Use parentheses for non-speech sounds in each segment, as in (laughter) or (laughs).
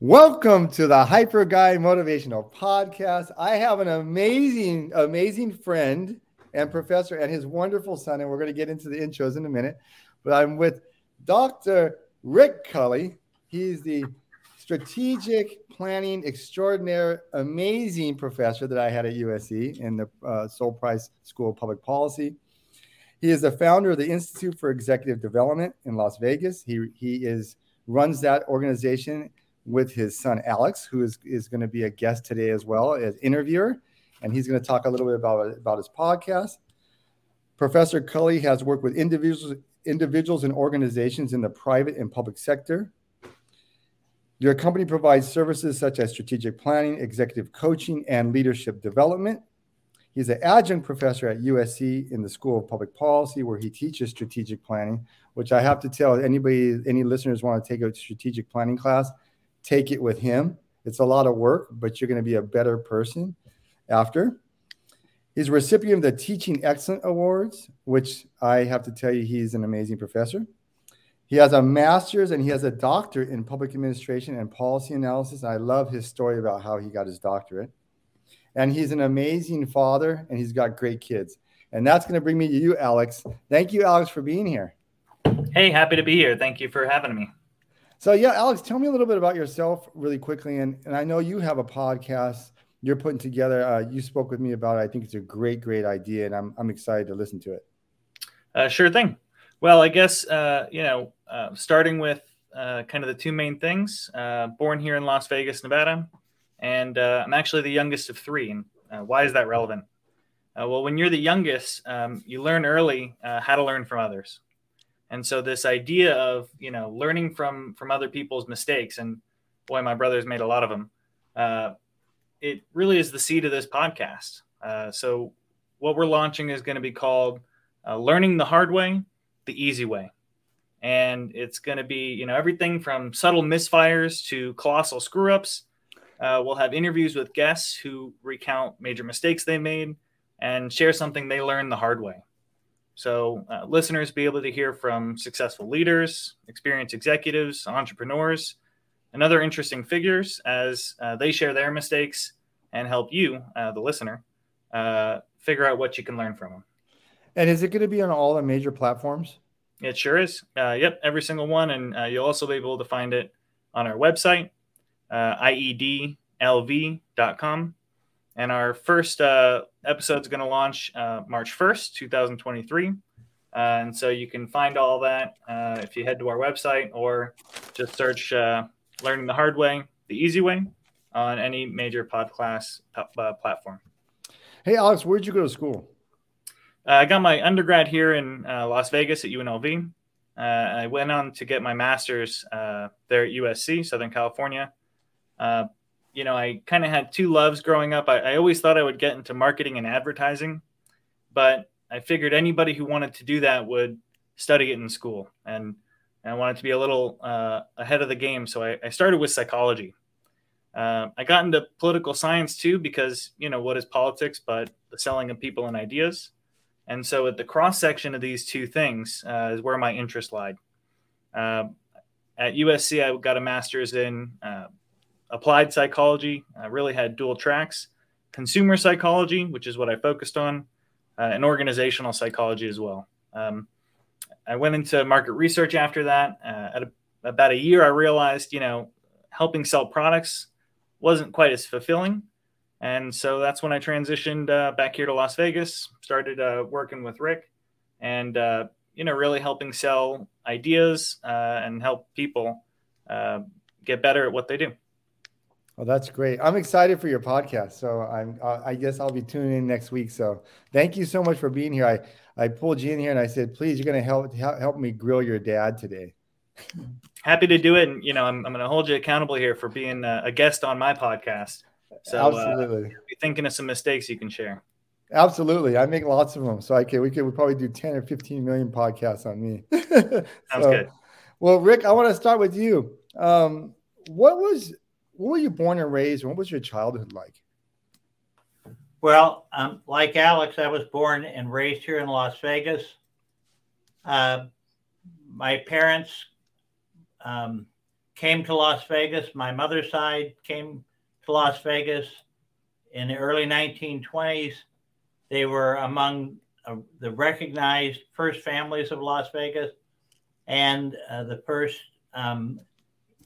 Welcome to the Hyper Guy Motivational Podcast. I have an amazing, amazing friend and professor and his wonderful son, and we're going to get into the intros in a minute. But I'm with Dr. Rick Culley. He's the strategic planning extraordinaire, amazing professor that I had at USC in the uh, Sol Price School of Public Policy. He is the founder of the Institute for Executive Development in Las Vegas. He, he is runs that organization with his son Alex, who is, is going to be a guest today as well as interviewer, and he's going to talk a little bit about, about his podcast. Professor Culley has worked with individuals, individuals and organizations in the private and public sector. Your company provides services such as strategic planning, executive coaching, and leadership development. He's an adjunct professor at USC in the School of Public Policy, where he teaches strategic planning, which I have to tell anybody, any listeners want to take a strategic planning class, take it with him. It's a lot of work, but you're going to be a better person after. He's a recipient of the Teaching Excellent Awards, which I have to tell you, he's an amazing professor. He has a master's and he has a doctorate in public administration and policy analysis. I love his story about how he got his doctorate and he's an amazing father and he's got great kids. And that's going to bring me to you, Alex. Thank you, Alex, for being here. Hey, happy to be here. Thank you for having me. So, yeah, Alex, tell me a little bit about yourself really quickly. And, and I know you have a podcast you're putting together. Uh, you spoke with me about it. I think it's a great, great idea, and I'm, I'm excited to listen to it. Uh, sure thing. Well, I guess, uh, you know, uh, starting with uh, kind of the two main things uh, born here in Las Vegas, Nevada, and I'm actually the youngest of three. And why is that relevant? Well, when you're the youngest, um, you learn early how to learn from others, and so this idea of you know learning from from other people's mistakes, and boy, my brother's made a lot of them. Uh, it really is the seed of this podcast. Uh, so what we're launching is going to be called "Learning the Hard Way, the Easy Way." and it's going to be you know everything from subtle misfires to colossal screw ups uh, we'll have interviews with guests who recount major mistakes they made and share something they learned the hard way. So, uh, listeners be able to hear from successful leaders, experienced executives, entrepreneurs, and other interesting figures as uh, they share their mistakes and help you, uh, the listener, uh, figure out what you can learn from them. And is it going to be on all the major platforms? It sure is. Uh, yep, every single one. And you'll also be able to find it on our website uh, iedlv.com. And our first uh, episode is going to launch uh, March 1st, 2023. Uh, and so you can find all that uh, if you head to our website or just search uh, Learning the Hard Way, the Easy Way on any major podcast uh, platform. Hey, Alex, where'd you go to school? I got my undergrad here in Las Vegas at UNLV. I went on to get my master's there at USC, Southern California. You know, I kind of had two loves growing up. I, I, always thought I would get into marketing and advertising, but I figured anybody who wanted to do that would study it in school. And, and I wanted to be a little uh, ahead of the game. So I, I started with psychology. Uh, I got into political science too, because, you know, what is politics but the selling of people and ideas? And so at the cross section of these two things uh, is where my interest lied. Uh, at USC, I got a master's in uh, applied psychology. I really had dual tracks consumer psychology, which is what I focused on, uh, and organizational psychology as well. Um, I went into market research after that. Uh, at a, about a year, I realized, you know, helping sell products wasn't quite as fulfilling. And so that's when I transitioned uh, back here to Las Vegas, started uh, working with Rick and, uh, you know, really helping sell ideas uh, and help people get better at what they do. Well, that's great. I'm excited for your podcast. So I'm, I guess I'll be tuning in next week. So thank you so much for being here. I, I pulled you in here and I said, please, you're going to help, help me grill your dad today. Happy to do it. And, you know, I'm, I'm going to hold you accountable here for being a, a guest on my podcast. So uh, absolutely. Uh, be thinking of some mistakes you can share. Absolutely. I make lots of them. So I can, we could probably do 10 or 15 million podcasts on me. (laughs) Sounds so, good. Well, Rick, I want to start with you. Um, what was where were you born and raised? What was your childhood like? Well, um, like Alex, I was born and raised here in Las Vegas. Uh, my parents um, came to Las Vegas. My mother's side came to Las Vegas in the early 1920s. They were among uh, the recognized first families of Las Vegas and uh, the first um,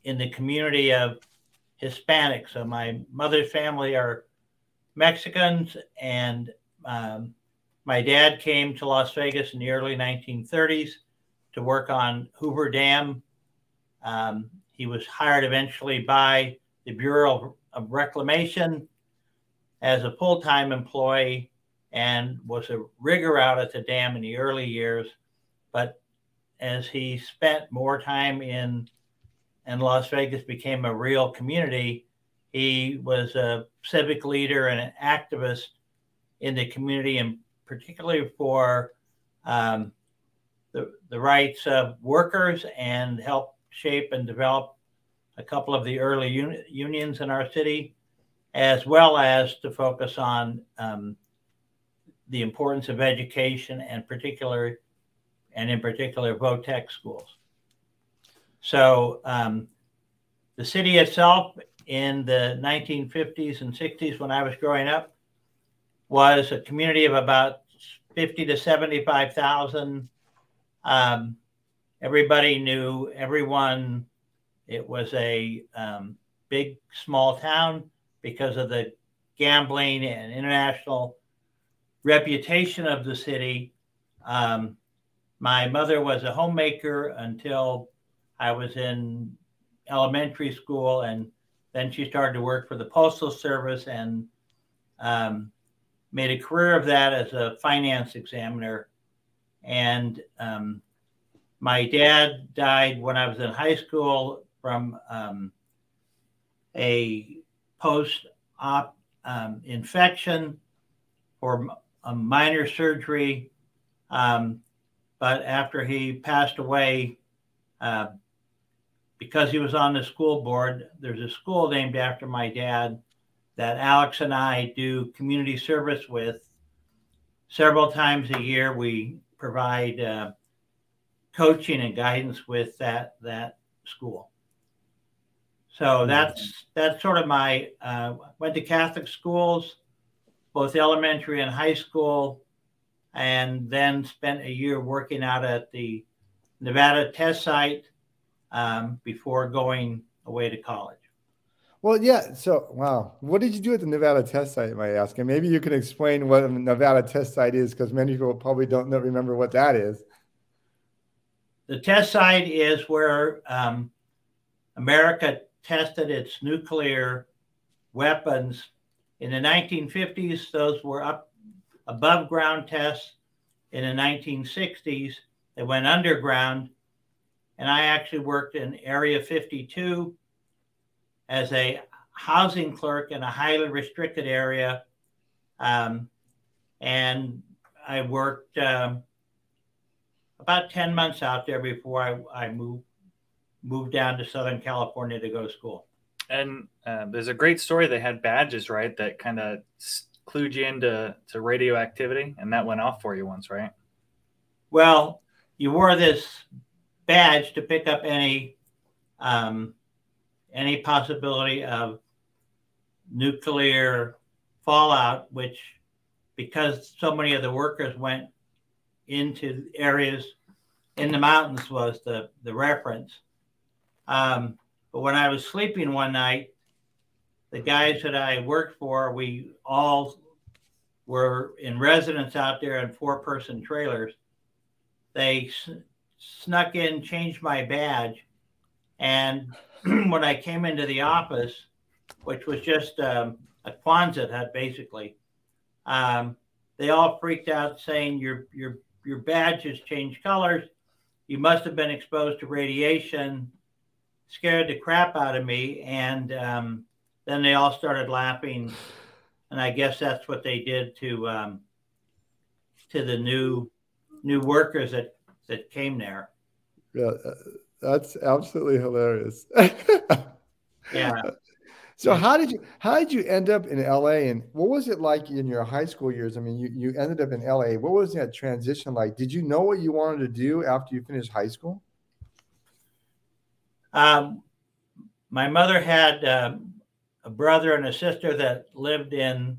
in the community of Hispanics. So my mother's family are Mexicans, and um, my dad came to Las Vegas in the early 1930s to work on Hoover Dam. Um, he was hired eventually by the Bureau of Reclamation as a full time employee and was a rigger out at the dam in the early years. But as he spent more time in and Las Vegas became a real community, he was a civic leader and an activist in the community, and particularly for um, the, the rights of workers and helped shape and develop a couple of the early uni- unions in our city, as well as to focus on um, the importance of education and particular and in particular vo-tech schools. So um, the city itself in the 1950s and 60s when I was growing up was a community of about 50 to 75,000. Um, everybody knew everyone. It was a um, big, small town because of the gambling and international reputation of the city. Um, my mother was a homemaker until I was in elementary school, and then she started to work for the Postal Service and um, made a career of that as a finance examiner. And um, my dad died when I was in high school from um, a post op um, infection or a minor surgery. Um, but after he passed away, uh, because he was on the school board, there's a school named after my dad that Alex and I do community service with. Several times a year, we provide uh, coaching and guidance with that that school. So that's that's sort of my uh, went to Catholic schools, both elementary and high school, and then spent a year working out at the Nevada test site um, before going away to college. Well, yeah. So, wow. What did you do at the Nevada test site, might ask? And maybe you can explain what a Nevada test site is because many people probably don't know, remember what that is. The test site is where um, America tested its nuclear weapons. In the 1950s, those were up above ground tests. In the 1960s, they went underground and I actually worked in Area 52 as a housing clerk in a highly restricted area. Um, and I worked um, about 10 months out there before I, I moved, moved down to Southern California to go to school. And uh, there's a great story. They had badges, right, that kind of clued you into to radioactivity, and that went off for you once, right? Well, you wore this badge to pick up any um, any possibility of nuclear fallout, which because so many of the workers went into areas in the mountains was the, the reference. Um, but when I was sleeping one night, the guys that I worked for, we all were in residence out there in four person trailers. They snuck in, changed my badge, and (clears throat) when I came into the office, which was just um, a Quonset hut basically, um, they all freaked out saying your your your badge has changed colors. You must have been exposed to radiation. Scared the crap out of me, and um, then they all started laughing, and I guess that's what they did to um, to the new new workers that that came there. Yeah, uh, that's absolutely hilarious. (laughs) yeah. So how did you how did you end up in LA and what was it like in your high school years? I mean, you, you ended up in LA. What was that transition like? Did you know what you wanted to do after you finished high school? Um, my mother had uh, a brother and a sister that lived in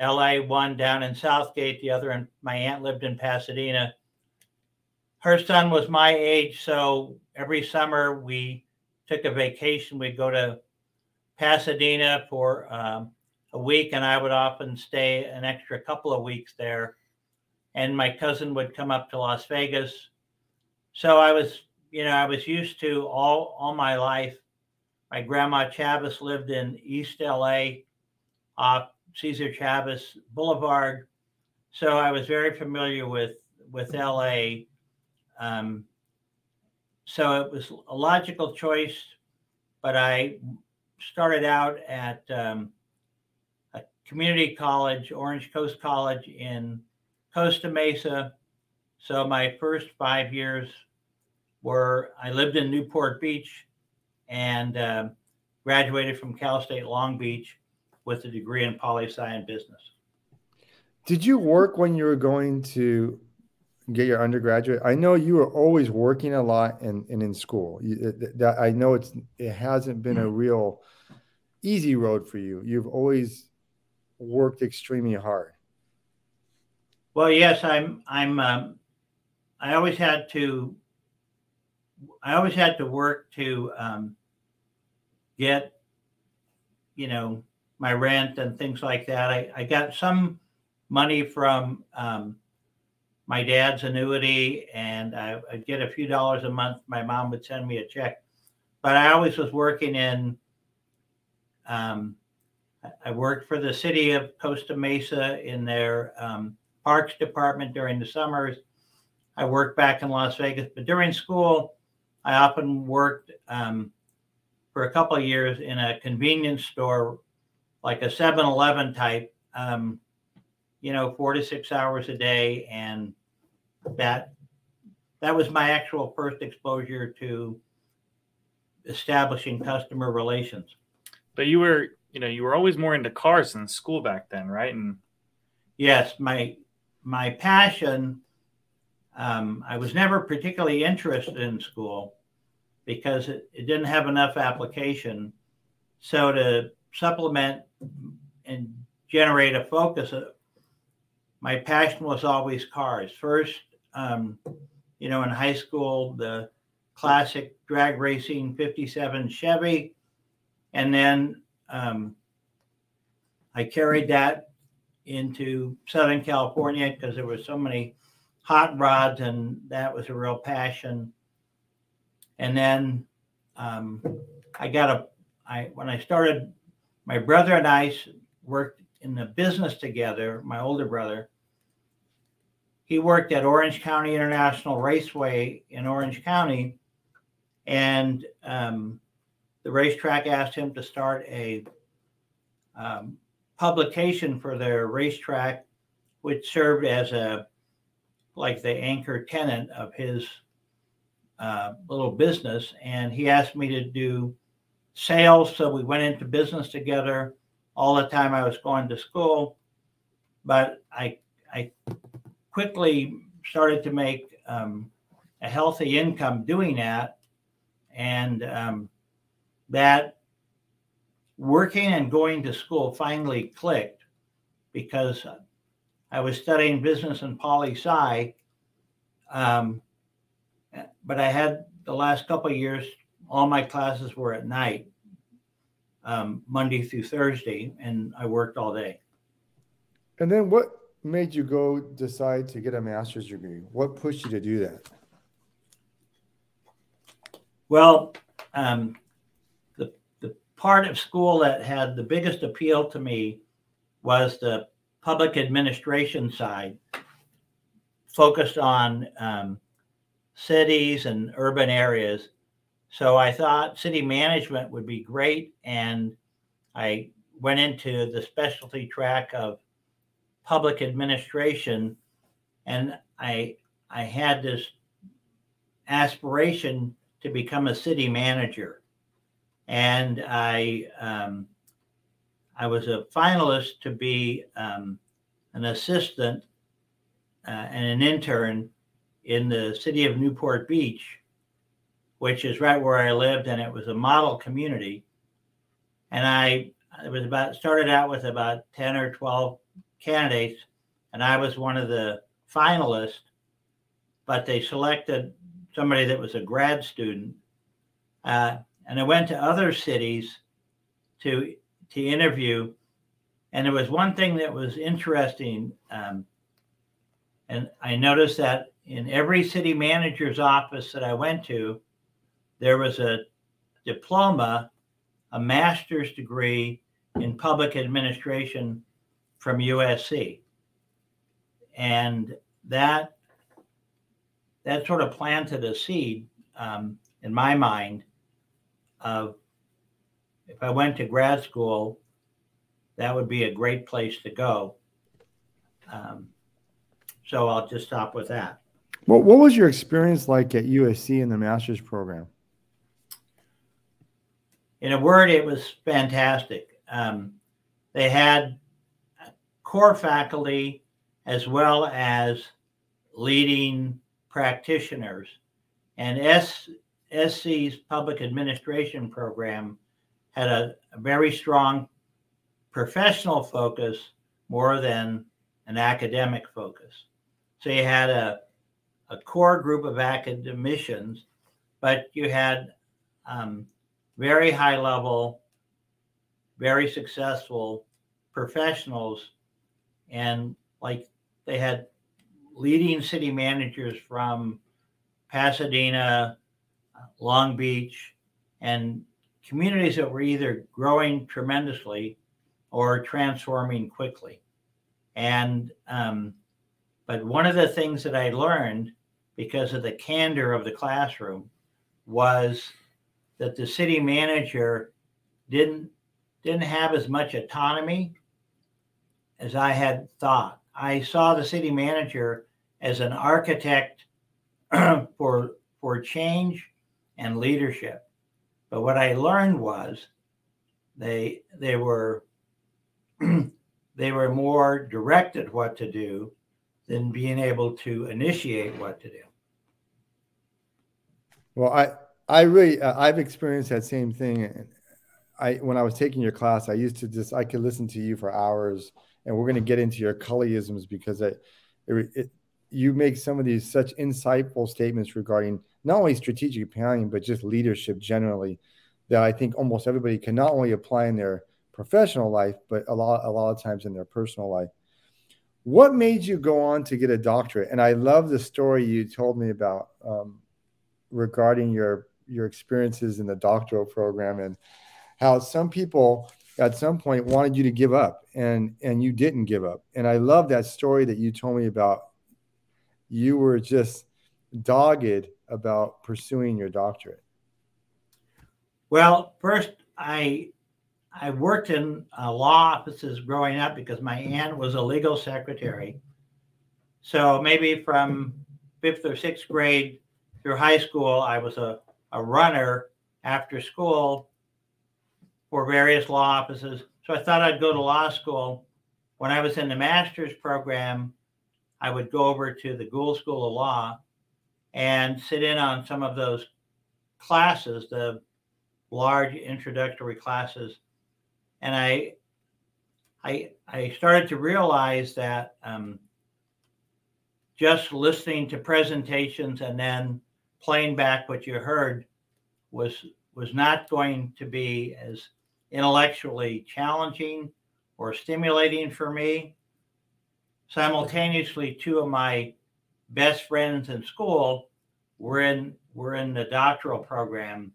LA, one down in Southgate, the other, and my aunt lived in Pasadena. Her son was my age, so every summer we took a vacation. We'd go to Pasadena for um, a week, and I would often stay an extra couple of weeks there. And my cousin would come up to Las Vegas. So I was, you know, I was used to all all my life. My grandma Chavez lived in East LA, off Cesar Chavez Boulevard. So I was very familiar with with LA. Um, so it was a logical choice, but I started out at um, a community college, Orange Coast College in Costa Mesa. So my first five years were I lived in Newport Beach and uh, graduated from Cal State Long Beach with a degree in poli sci and business. Did you work when you were going to get your undergraduate? I know you were always working a lot and, and in school. You, that, I know it's it hasn't been a real easy road for you. You've always worked extremely hard. Well, yes, I'm. I'm. Um, I always had to. I always had to work to um, get, you know, my rent and things like that. I, I got some money from um, my dad's annuity, and I, would get a few dollars a month. My mom would send me a check, but I always was working in um, I worked for the city of Costa Mesa in their um, parks department during the summers. I worked back in Las Vegas, but during school, I often worked um, for a couple of years in a convenience store, like a 7 Eleven type, um, you know, four to six hours a day. And that that was my actual first exposure to establishing customer relations. But you were, you know, you were always more into cars than school back then, right? And yes, my my passion. Um, I was never particularly interested in school because it, it didn't have enough application. So to supplement and generate a focus, uh, my passion was always cars. First, um, you know, in high school, the classic drag racing 57 Chevy and then um, I carried that into Southern California because there were so many hot rods, and that was a real passion. And then um, I got a, I when I started, my brother and I worked in the business together. My older brother, he worked at Orange County International Raceway in Orange County, and um, the racetrack asked him to start a um, publication for their racetrack, which served as a like the anchor tenant of his uh, little business. And he asked me to do sales, so we went into business together all the time I was going to school. But I I quickly started to make um, a healthy income doing that, and um, that working and going to school finally clicked because I was studying business and poli sci. Um, but I had the last couple years, all my classes were at night, um, Monday through Thursday, and I worked all day. And then what made you go decide to get a master's degree? What pushed you to do that? Well, um, part of school that had the biggest appeal to me was the public administration side, focused on um, cities and urban areas. So I thought city management would be great. And I went into the specialty track of public administration. And I, I had this aspiration to become a city manager and I um, I was a finalist to be um, an assistant uh, and an intern in the city of Newport Beach, which is right where I lived, and it was a model community. And I it was about started out with about 10 or 12 candidates, and I was one of the finalists, but they selected somebody that was a grad student. Uh, and I went to other cities to to interview, and there was one thing that was interesting, um, and I noticed that in every city manager's office that I went to, there was a diploma, a master's degree in public administration from USC. And that that sort of planted a seed um, in my mind of if I went to grad school, that would be a great place to go. Um, so I'll just stop with that. Well, what was your experience like at USC in the master's program? In a word, it was fantastic. Um, they had core faculty as well as leading practitioners. And S, SC's public administration program had a, a very strong professional focus more than an academic focus. So you had a, a core group of academicians, but you had um, very high level very successful professionals and like they had leading city managers from Pasadena, Long Beach, and communities that were either growing tremendously or transforming quickly. And, um, but one of the things that I learned because of the candor of the classroom was that the city manager didn't didn't have as much autonomy as I had thought. I saw the city manager as an architect (clears throat) for for change and leadership. But what I learned was they they were (clears throat) they were more directed what to do than being able to initiate what to do. Well, I I really uh, I've experienced that same thing I when I was taking your class, I used to just I could listen to you for hours, and we're going to get into your Culleyisms because it, it, it, you make some of these such insightful statements regarding not only strategic planning but just leadership generally that I think almost everybody can not only apply in their professional life but a lot a lot of times in their personal life. What made you go on to get a doctorate? And I love the story you told me about um, regarding your your experiences in the doctoral program and how some people at some point wanted you to give up and and you didn't give up. And i love that story that you told me about. You were just dogged about pursuing your doctorate. Well first i i worked in uh, law offices growing up because my aunt was a legal secretary. So maybe from fifth or sixth grade through high school i was a, a runner after school for various law offices. So I thought I'd go to law school. When I was in the master's program, I would go over to the Gould School of Law and sit in on some of those classes, the large introductory classes. And I, I, I started to realize that um, just listening to presentations and then playing back what you heard was was not going to be as intellectually challenging or stimulating for me. Simultaneously, two of my best friends in school were in were in the doctoral program.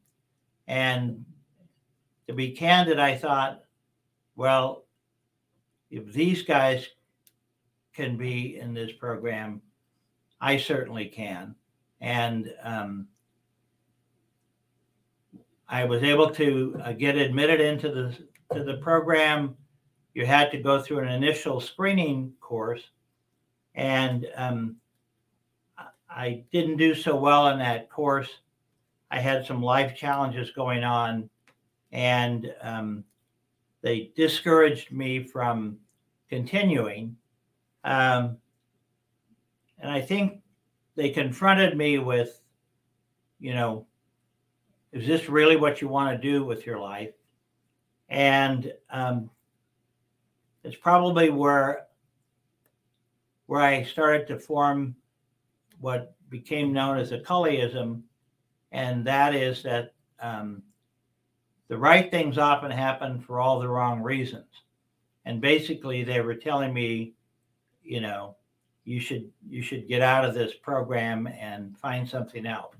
And to be candid, I thought, well, if these guys can be in this program, I certainly can. And um, I was able to uh, get admitted into the to the program. You had to go through an initial screening course, and um, I didn't do so well in that course. I had some life challenges going on, and um, they discouraged me from continuing. Um, and I think they confronted me with, you know, is this really what you want to do with your life? And um, it's probably where where I started to form what became known as a Culleyism, and that is that um, the right things often happen for all the wrong reasons. And basically, they were telling me, you know, you should you should get out of this program and find something else.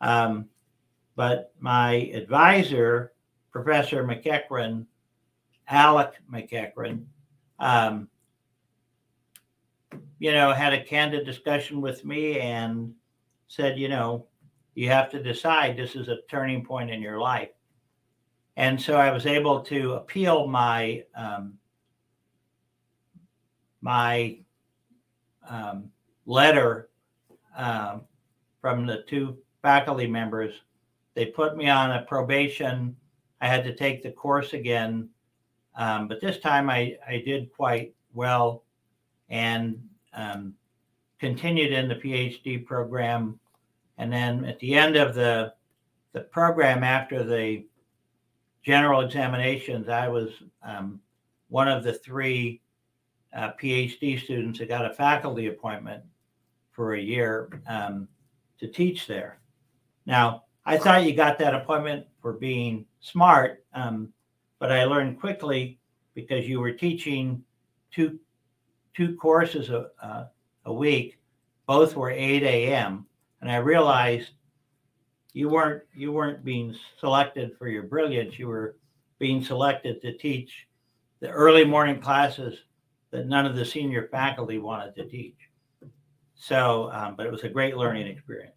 Um, but my advisor, Professor McEachran, Alec McEachran, um, you know, had a candid discussion with me and said, you know, you have to decide this is a turning point in your life. And so I was able to appeal my um, my um, letter um, from the two faculty members. They put me on a probation. I had to take the course again, um, but this time I, I did quite well and um, continued in the PhD program. And then at the end of the the program, after the general examinations, I was um, one of the three uh, PhD students that got a faculty appointment for a year um, to teach there. Now, I thought you got that appointment for being smart, um, but I learned quickly because you were teaching two two courses a, uh, a week. Both were 8 a.m. And I realized you weren't you weren't being selected for your brilliance. You were being selected to teach the early morning classes that none of the senior faculty wanted to teach. So, um, but it was a great learning experience.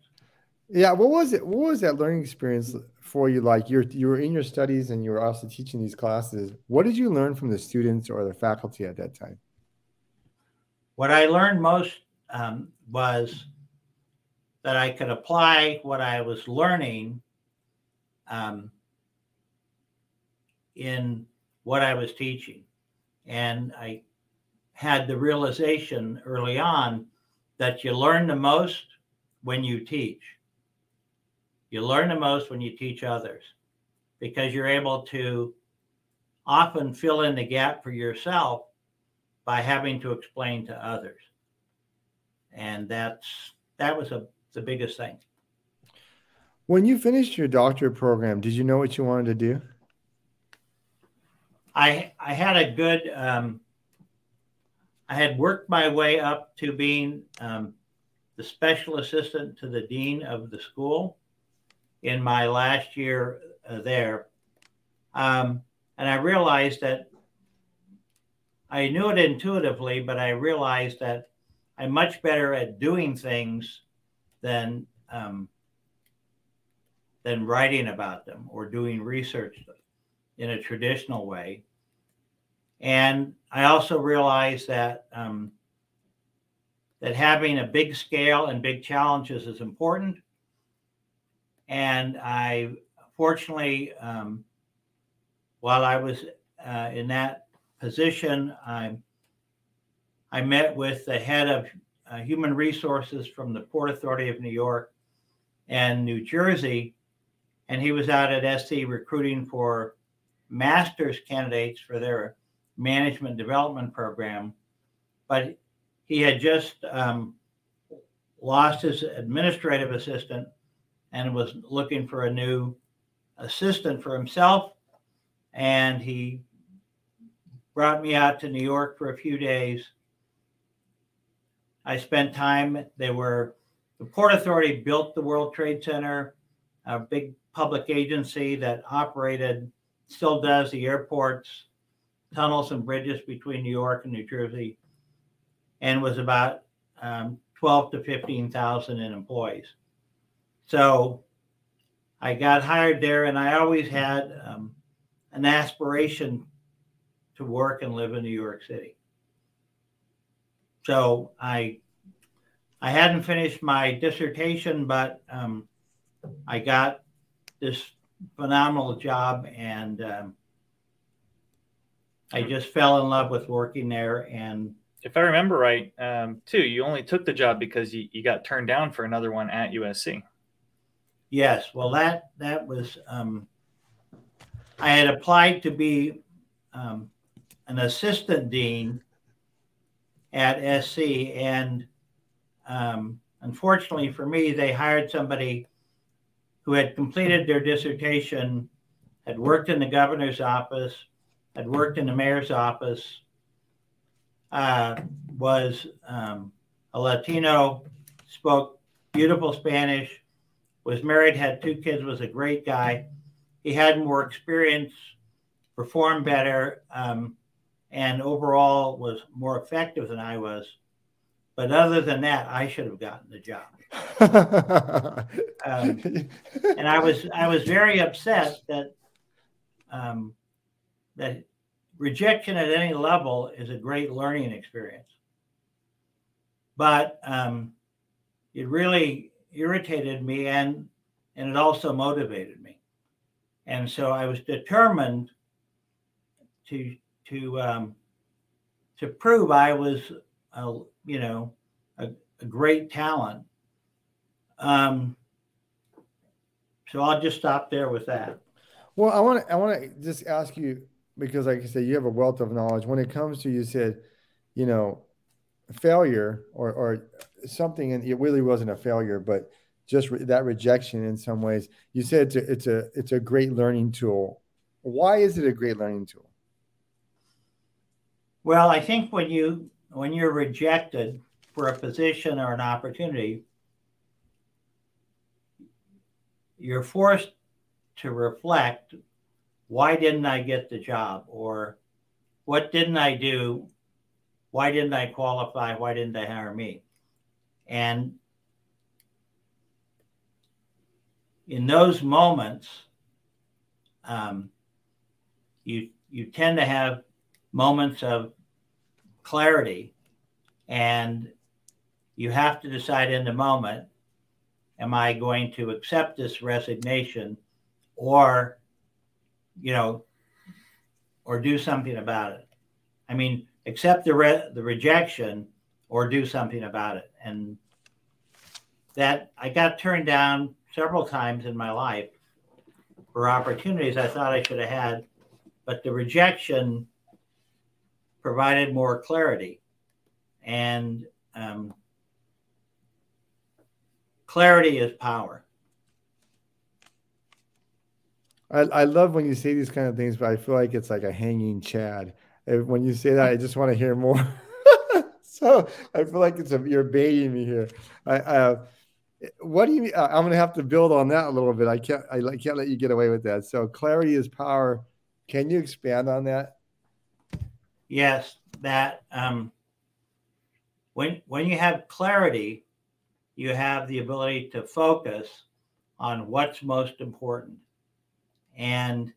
Yeah, what was it? What was that learning experience for you? Like you're you were in your studies and you were also teaching these classes. What did you learn from the students or the faculty at that time? What I learned most um, was that I could apply what I was learning um, in what I was teaching. And I had the realization early on that you learn the most when you teach. You learn the most when you teach others because you're able to often fill in the gap for yourself by having to explain to others. And that's that was a, the biggest thing. When you finished your doctorate program, did you know what you wanted to do? I I had a good um, I had worked my way up to being um, the special assistant to the dean of the school in my last year uh, there, um, and I realized that I knew it intuitively, but I realized that I'm much better at doing things than um, than writing about them or doing research in a traditional way. And I also realized that um, that having a big scale and big challenges is important. And I, fortunately, um, while I was uh, in that position, I I met with the head of uh, human resources from the Port Authority of New York and New Jersey, and he was out at SC recruiting for master's candidates for their management development program, but he had just um, lost his administrative assistant and was looking for a new assistant for himself. And he brought me out to New York for a few days. I spent time, they were, the Port Authority built the World Trade Center, a big public agency that operated, still does the airports, tunnels and bridges between New York and New Jersey, and was about um, 12 to 15,000 in employees. So I got hired there, and I always had um, an aspiration to work and live in New York City. So I I hadn't finished my dissertation, but um, I got this phenomenal job, and um, I just fell in love with working there. And if I remember right, um, too, you only took the job because you, you got turned down for another one at USC. Yes. Well, that that was. Um, I had applied to be um, an assistant dean at SC, and um, unfortunately for me, they hired somebody who had completed their dissertation, had worked in the governor's office, had worked in the mayor's office, uh, was um, a Latino, spoke beautiful Spanish, was married, had two kids, was a great guy. He had more experience, performed better, um, and overall was more effective than I was. But other than that, I should have gotten the job. um, and I was I was very upset that um, that rejection at any level is a great learning experience. But um, it really irritated me and and it also motivated me. And so I was determined to to um, to prove I was a you know a, a great talent. Um, so I'll just stop there with that. Well, I want to I want to just ask you because, like I said, you have a wealth of knowledge. When it comes to you said, you know, failure or or something, and it really wasn't a failure, but just re- that rejection in some ways. You said it's a, it's a it's a great learning tool. Why is it a great learning tool? Well, I think when you when you're rejected for a position or an opportunity, you're forced to reflect why didn't I get the job or what didn't I do? Why didn't I qualify? Why didn't they hire me? And in those moments, um, you you tend to have moments of clarity, and you have to decide in the moment: Am I going to accept this resignation, or you know, or do something about it? I mean, accept the re- the rejection or do something about it, and that I got turned down several times in my life for opportunities I thought I should have had, but the rejection provided more clarity. And um, clarity is power. I, I love when you say these kind of things, but I feel like it's like a hanging Chad. When you say that, I just want to hear more. (laughs) so I feel like it's a, you're baiting me here. I, uh, what do you mean? I'm going to have to build on that a little bit. I can't, I can't let you get away with that. So clarity is power. Can you expand on that? Yes, that um, when when you have clarity, you have the ability to focus on what's most important. And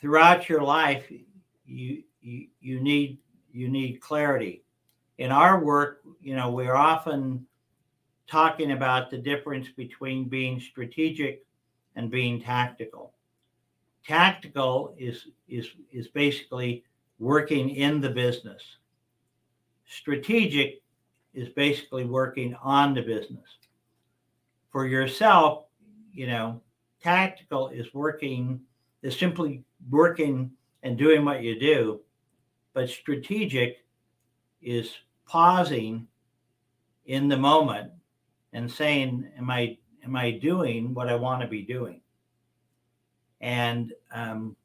throughout your life, you you, you need you need clarity. In our work, you know, we're often talking about the difference between being strategic and being tactical. Tactical is is is basically working in the business. Strategic is basically working on the business. For yourself, you know, tactical is working is simply working and doing what you do, but strategic is pausing in the moment and saying, "Am I am I doing what I want to be doing?" And um,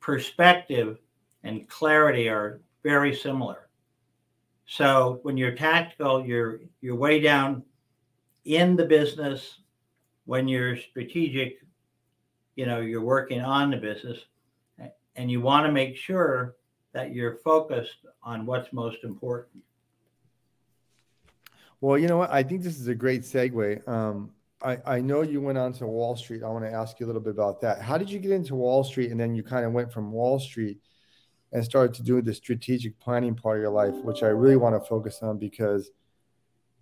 perspective and clarity are very similar. So when you're tactical, you're you're way down in the business. When you're strategic, you know, you're working on the business and you want to make sure that you're focused on what's most important. Well, you know what? I think this is a great segue. Um, I, I know you went on to Wall Street. I want to ask you a little bit about that. How did you get into Wall Street? And then you kind of went from Wall Street and started to do the strategic planning part of your life, which I really want to focus on because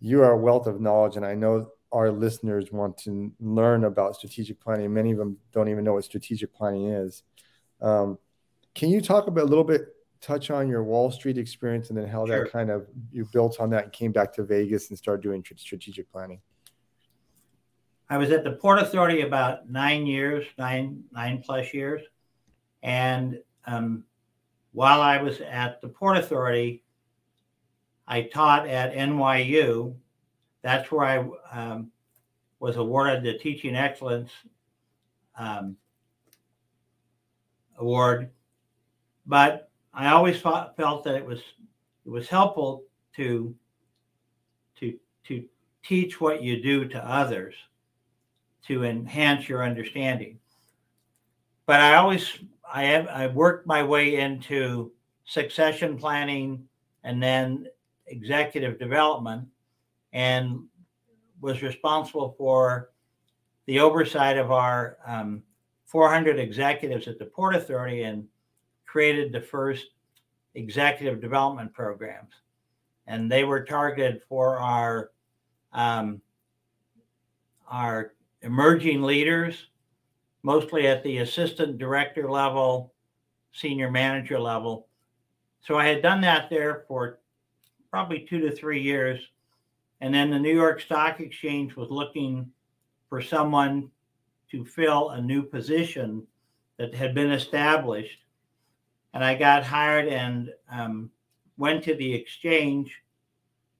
you are a wealth of knowledge. And I know our listeners want to learn about strategic planning. Many of them don't even know what strategic planning is. Um, can you talk about a little bit touch on your Wall Street experience and then how Sure. that kind of you built on that and came back to Vegas and started doing tr- strategic planning? I was at the Port Authority about nine years, nine nine plus years, and um, while I was at the Port Authority, I taught at NYU. That's where I um, was awarded the Teaching Excellence um, Award. But I always felt, that it was it was helpful to to to teach what you do to others to enhance your understanding. But I always I have I worked my way into succession planning and then executive development and was responsible for the oversight of our um, 400 executives at the Port Authority and created the first executive development programs. And they were targeted for our um, our emerging leaders, mostly at the assistant director level, senior manager level. So I had done that there for probably two to three years. And then the New York Stock Exchange was looking for someone to fill a new position that had been established. And I got hired and um, went to the exchange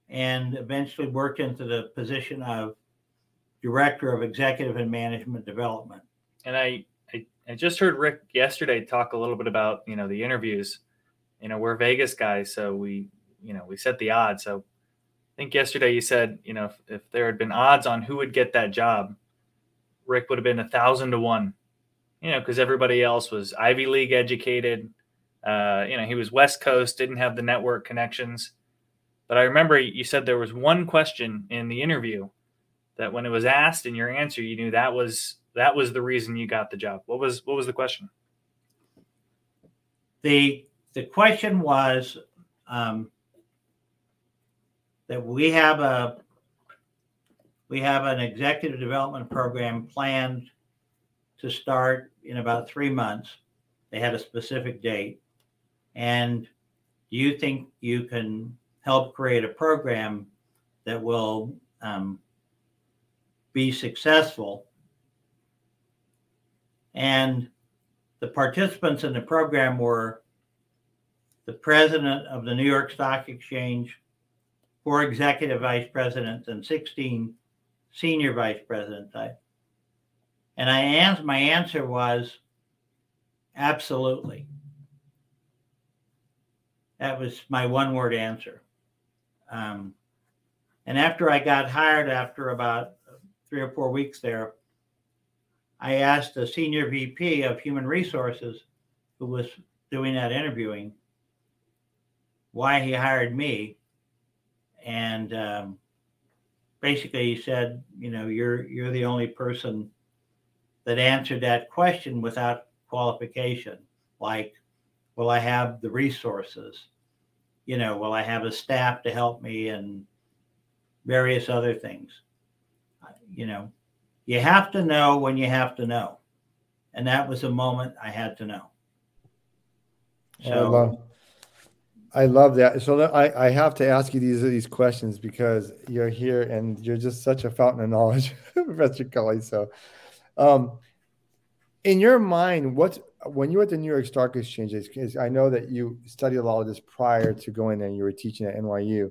and eventually worked into the position of director of executive and management development. And I, I, I just heard Rick yesterday talk a little bit about you know the interviews. You know, we're Vegas guys, so we you know we set the odds. So I think yesterday you said you know if, if there had been odds on who would get that job, Rick would have been a thousand to one. You know, because everybody else was Ivy League educated. Uh, you know, he was West Coast, didn't have the network connections. But I remember you said there was one question in the interview that when it was asked and your answer, you knew that was that was the reason you got the job. What was what was the question? The the question was um, that we have a we have an executive development program planned to start in about three months. They had a specific date, and do you think you can help create a program that will um, be successful? And the participants in the program were the president of the New York Stock Exchange, four executive vice presidents, and 16 senior vice presidents. I, and I answered, my answer was absolutely. That was my one word answer. Um, and after I got hired, after about three or four weeks there, I asked the senior VP of human resources who was doing that interviewing why he hired me. And um, basically he said, you know, you're you're the only person that answered that question without qualification. Like, will I have the resources? You know, will I have a staff to help me and various other things? You know, you have to know when you have to know. And that was a moment I had to know. So, I love, that. So I, I have to ask you these these questions because you're here and you're just such a fountain of knowledge, (laughs) Professor Culley. So, um, in your mind, what when you were at the New York Stock Exchange, I know that you studied a lot of this prior to going there, and you were teaching at NYU.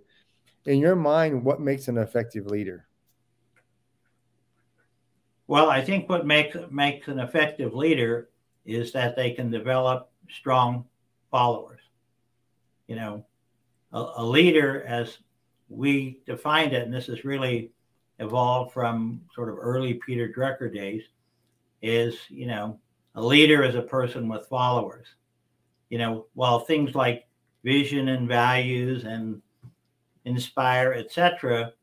In your mind, what makes an effective leader? Well, I think what makes makes an effective leader is that they can develop strong followers. You know, a, a leader, as we defined it, and this has really evolved from sort of early Peter Drucker days, is you know, a leader is a person with followers. You know, while things like vision and values and inspire, etc.,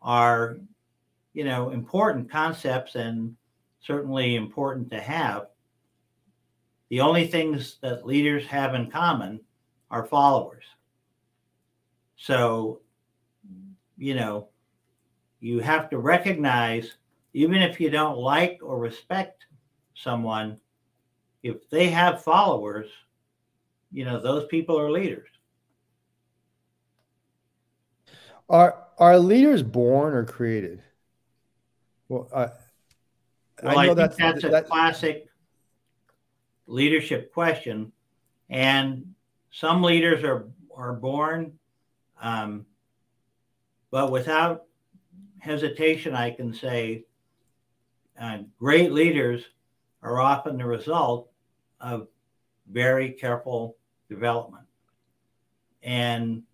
are you know, important concepts and certainly important to have. The only things that leaders have in common are followers. So, you know, you have to recognize, even if you don't like or respect someone, if they have followers, you know, those people are leaders. Are are leaders born or created? Well, I, well, I, know I that's that's a that, classic leadership question, and some leaders are are born, um, but without hesitation, I can say uh, great leaders are often the result of very careful development. And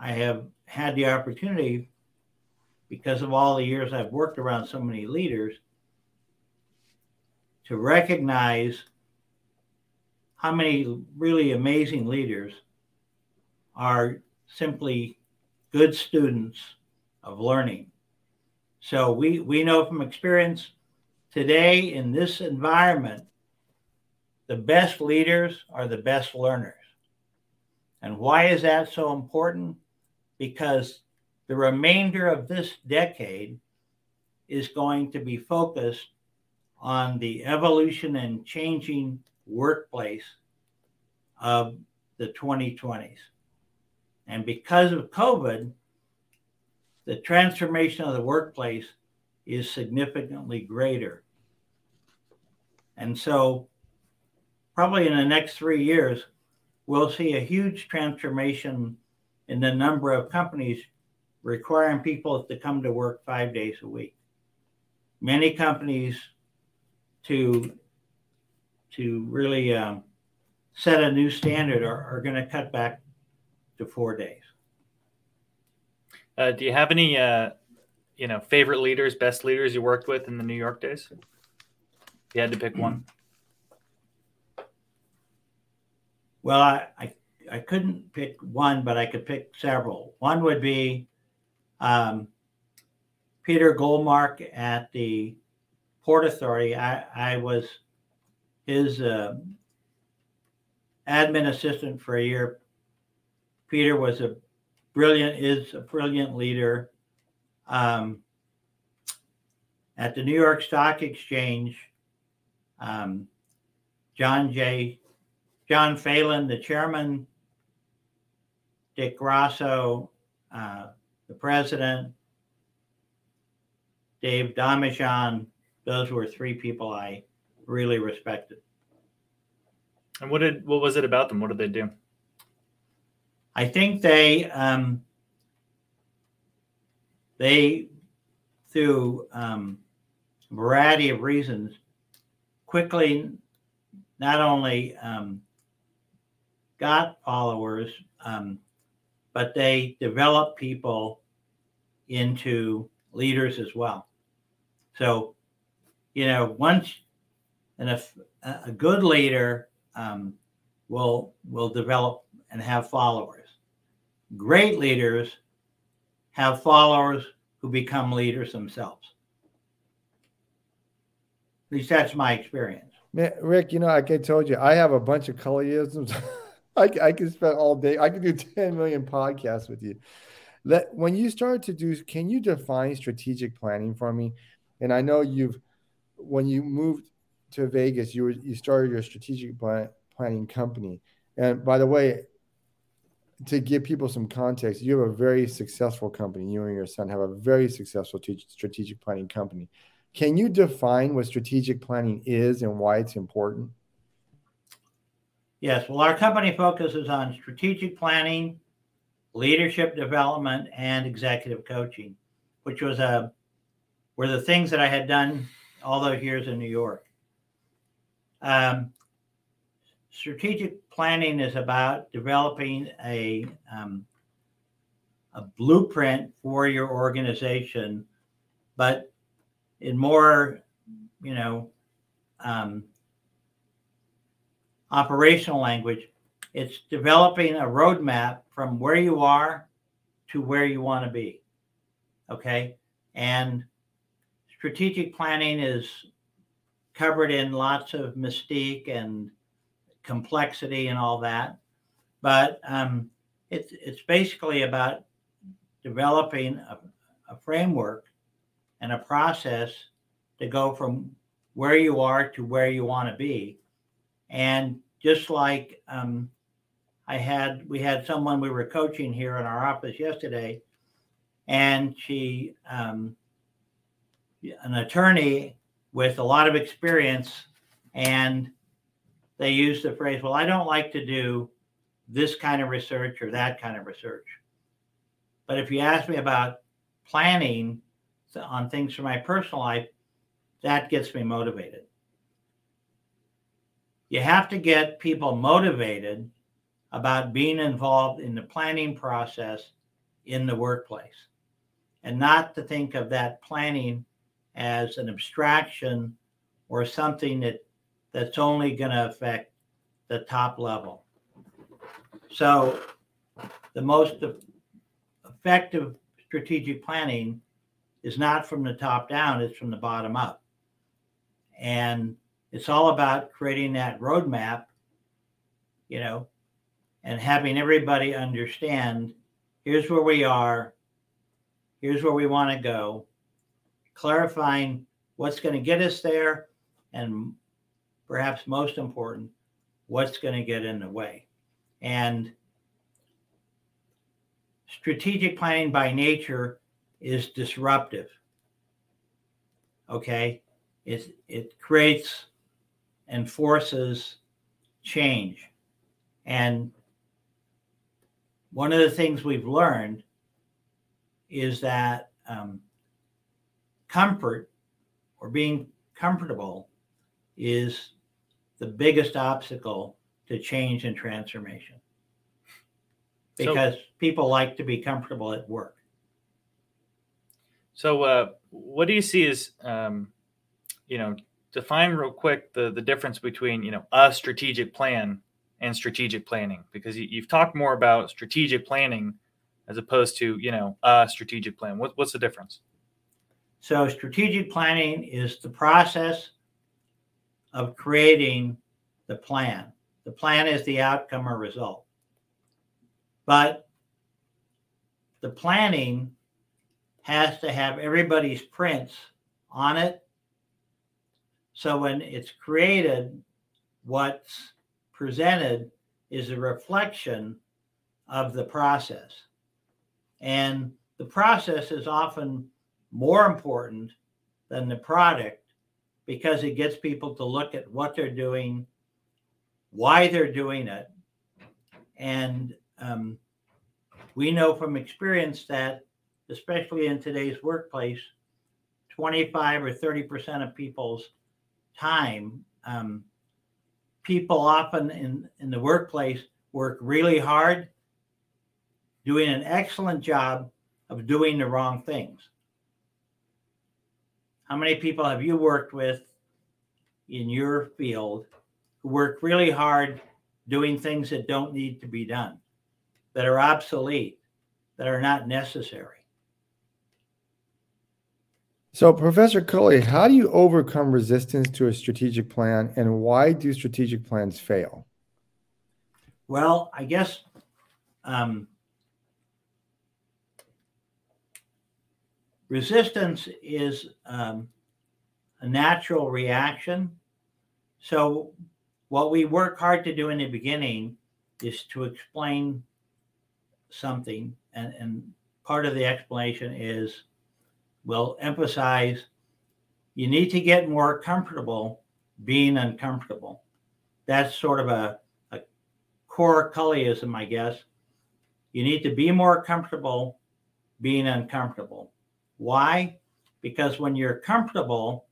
I have had the opportunity, because of all the years I've worked around so many leaders, to recognize how many really amazing leaders are simply good students of learning. So we, we know from experience today in this environment, the best leaders are the best learners. And why is that so important? Because the remainder of this decade is going to be focused on the evolution and changing workplace of the 2020s. And because of COVID, the transformation of the workplace is significantly greater. And so, probably in the next three years, we'll see a huge transformation in the number of companies requiring people to come to work five days a week. Many companies to to really um, set a new standard are, are going to cut back to four days. Uh, do you have any, uh, you know, favorite leaders, best leaders you worked with in the New York days? You had to pick one. Well, I, I, I couldn't pick one, but I could pick several. One would be um, Peter Goldmark at the Port Authority. I, I was his uh, admin assistant for a year. Peter was a brilliant is a brilliant leader. Um, at the New York Stock Exchange, um, John J. John Phelan, the chairman, Dick Grasso, uh, the president, Dave Damijan, those were three people I really respected. And what did what was it about them? What did they do? I think they um, they through um, a variety of reasons quickly not only um, got followers, um, but they developed people into leaders as well. So, you know, once and if a good leader um, will will develop and have followers great leaders have followers who become leaders themselves. At least that's my experience. Man, Rick, you know, like I told you, I have a bunch of Culleyisms. (laughs) I, I can spend all day. I could do (laughs) 10 million podcasts with you. Let when you start to do, can you define strategic planning for me? And I know you've when you moved to Vegas, you were you started your strategic plan, planning company. And by the way, to give people some context, you have a very successful company. You and your son have a very successful strategic planning company. Can you define what strategic planning is and why it's important? Yes. Well, our company focuses on strategic planning, leadership development, and executive coaching, which was a uh, were the things that I had done all those years in New York. Um, strategic planning is about developing a um, a blueprint for your organization, but in more, you know, um, operational language, it's developing a roadmap from where you are to where you want to be. Okay, and strategic planning is covered in lots of mystique and complexity and all that. But um, it's it's basically about developing a, a framework and a process to go from where you are to where you want to be. And just like um, I had we had someone we were coaching here in our office yesterday, and she um, an attorney with a lot of experience, and they use the phrase, "Well, I don't like to do this kind of research or that kind of research." But if you ask me about planning on things for my personal life, that gets me motivated. You have to get people motivated about being involved in the planning process in the workplace and not to think of that planning as an abstraction or something that that's only going to affect the top level. So the most effective strategic planning is not from the top down, it's from the bottom up. And it's all about creating that roadmap, you know, and having everybody understand here's where we are, here's where we want to go, clarifying what's going to get us there, and perhaps most important, what's going to get in the way. And strategic planning by nature is disruptive. Okay, it it creates and forces change, and one of the things we've learned is that um, comfort or being comfortable is the biggest obstacle to change and transformation because so, people like to be comfortable at work. So, uh, what do you see as, um, you know, define real quick the the difference between you know a strategic plan and strategic planning because you, have talked more about strategic planning as opposed to you know a strategic plan. What, what's the difference? So, strategic planning is the process of creating the plan. The plan is the outcome or result. But the planning has to have everybody's prints on it. So when it's created, what's presented is a reflection of the process. And the process is often more important than the product because it gets people to look at what they're doing, why they're doing it. And um, we know from experience that especially in today's workplace, 25 or 30% of people's time, um, people often in, in the workplace work really hard, doing an excellent job of doing the wrong things. How many people have you worked with in your field who work really hard doing things that don't need to be done, that are obsolete, that are not necessary? So, Professor Culley, how do you overcome resistance to a strategic plan and why do strategic plans fail? Well, I guess um, resistance is um, a natural reaction. So, what we work hard to do in the beginning is to explain something, and, and part of the explanation is we'll emphasize you need to get more comfortable being uncomfortable. That's sort of a, a core Culleyism, I guess. You need to be more comfortable being uncomfortable. Why? Because when you're comfortable,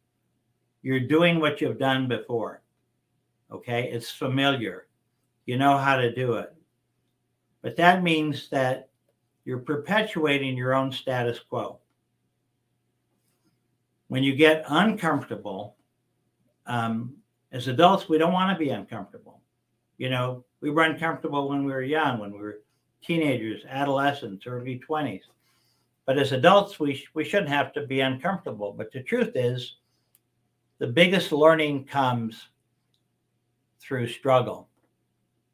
you're doing what you've done before. Okay, it's familiar. You know how to do it. But that means that you're perpetuating your own status quo when you get uncomfortable, um, as adults, we don't want to be uncomfortable. You know, we were uncomfortable when we were young, when we were teenagers, adolescents, early 20s. But as adults, we, we shouldn't have to be uncomfortable. But the truth is, the biggest learning comes through struggle.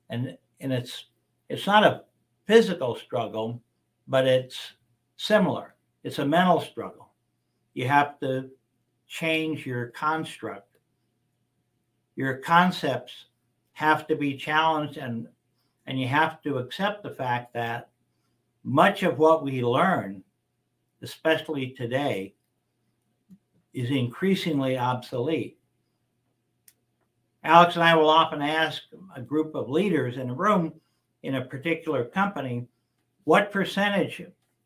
And, and it's, it's not a physical struggle, but it's similar. It's a mental struggle you have to change your construct. Your concepts have to be challenged and And you have to accept the fact that much of what we learn, especially today, is increasingly obsolete. Alex and I will often ask a group of leaders in a room in a particular company what percentage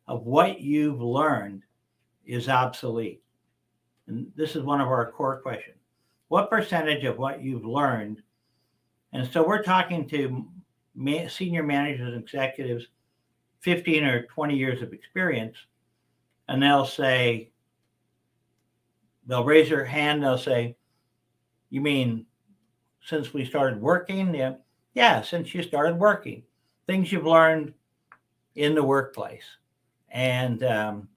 of what you've learned is obsolete? And this is one of our core questions. What percentage of what you've learned? And so we're talking to senior managers and executives, 15 or 20 years of experience, and they'll say, they'll raise their hand, they'll say, You mean since we started working? Yeah, yeah since you started working. Things you've learned in the workplace. And um,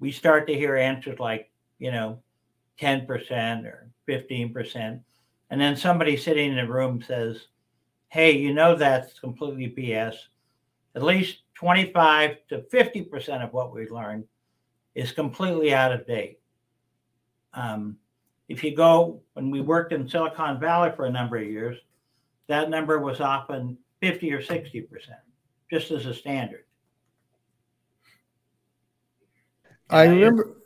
we start to hear answers like, you know, 10% or 15%. And then somebody sitting in a room says, hey, you know, that's completely BS. At least 25 to 50% of what we learned is completely out of date. Um, if you go, when we worked in Silicon Valley for a number of years, that number was often 50 or 60%, just as a standard. I remember.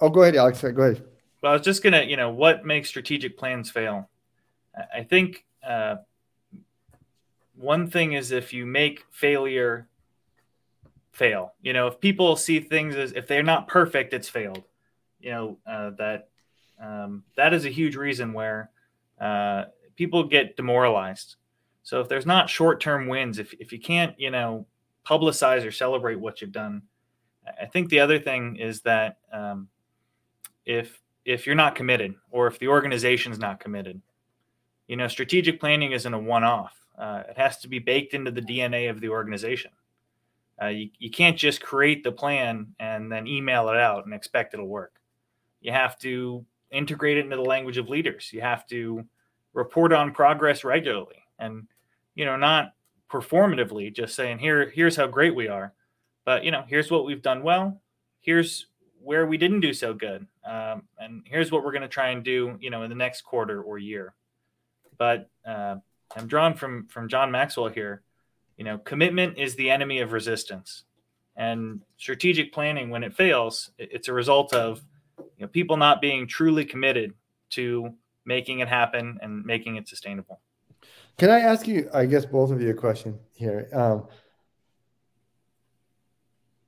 Oh, go ahead, Alex. Go ahead. Well, I was just gonna, you know, what makes strategic plans fail? I think uh, one thing is if you make failure fail. You know, if people see things as if they're not perfect, it's failed. You know uh, that um, that is a huge reason where uh, people get demoralized. So if there's not short-term wins, if if you can't, you know, publicize or celebrate what you've done, I think the other thing is that um, if if you're not committed or if the organization's not committed, you know, strategic planning isn't a one-off. Uh, it has to be baked into the DNA of the organization. Uh, you, you can't just create the plan and then email it out and expect it'll work. You have to integrate it into the language of leaders. You have to report on progress regularly and, you know, not performatively, just saying, here, here's how great we are but you know, here's what we've done well. Here's where we didn't do so good, um, and here's what we're going to try and do. You know, in the next quarter or year. But uh, I'm drawn from from John Maxwell here. You know, commitment is the enemy of resistance, and strategic planning, when it fails, it's a result of you know people not being truly committed to making it happen and making it sustainable. Can I ask you, I guess both of you a question here? Um,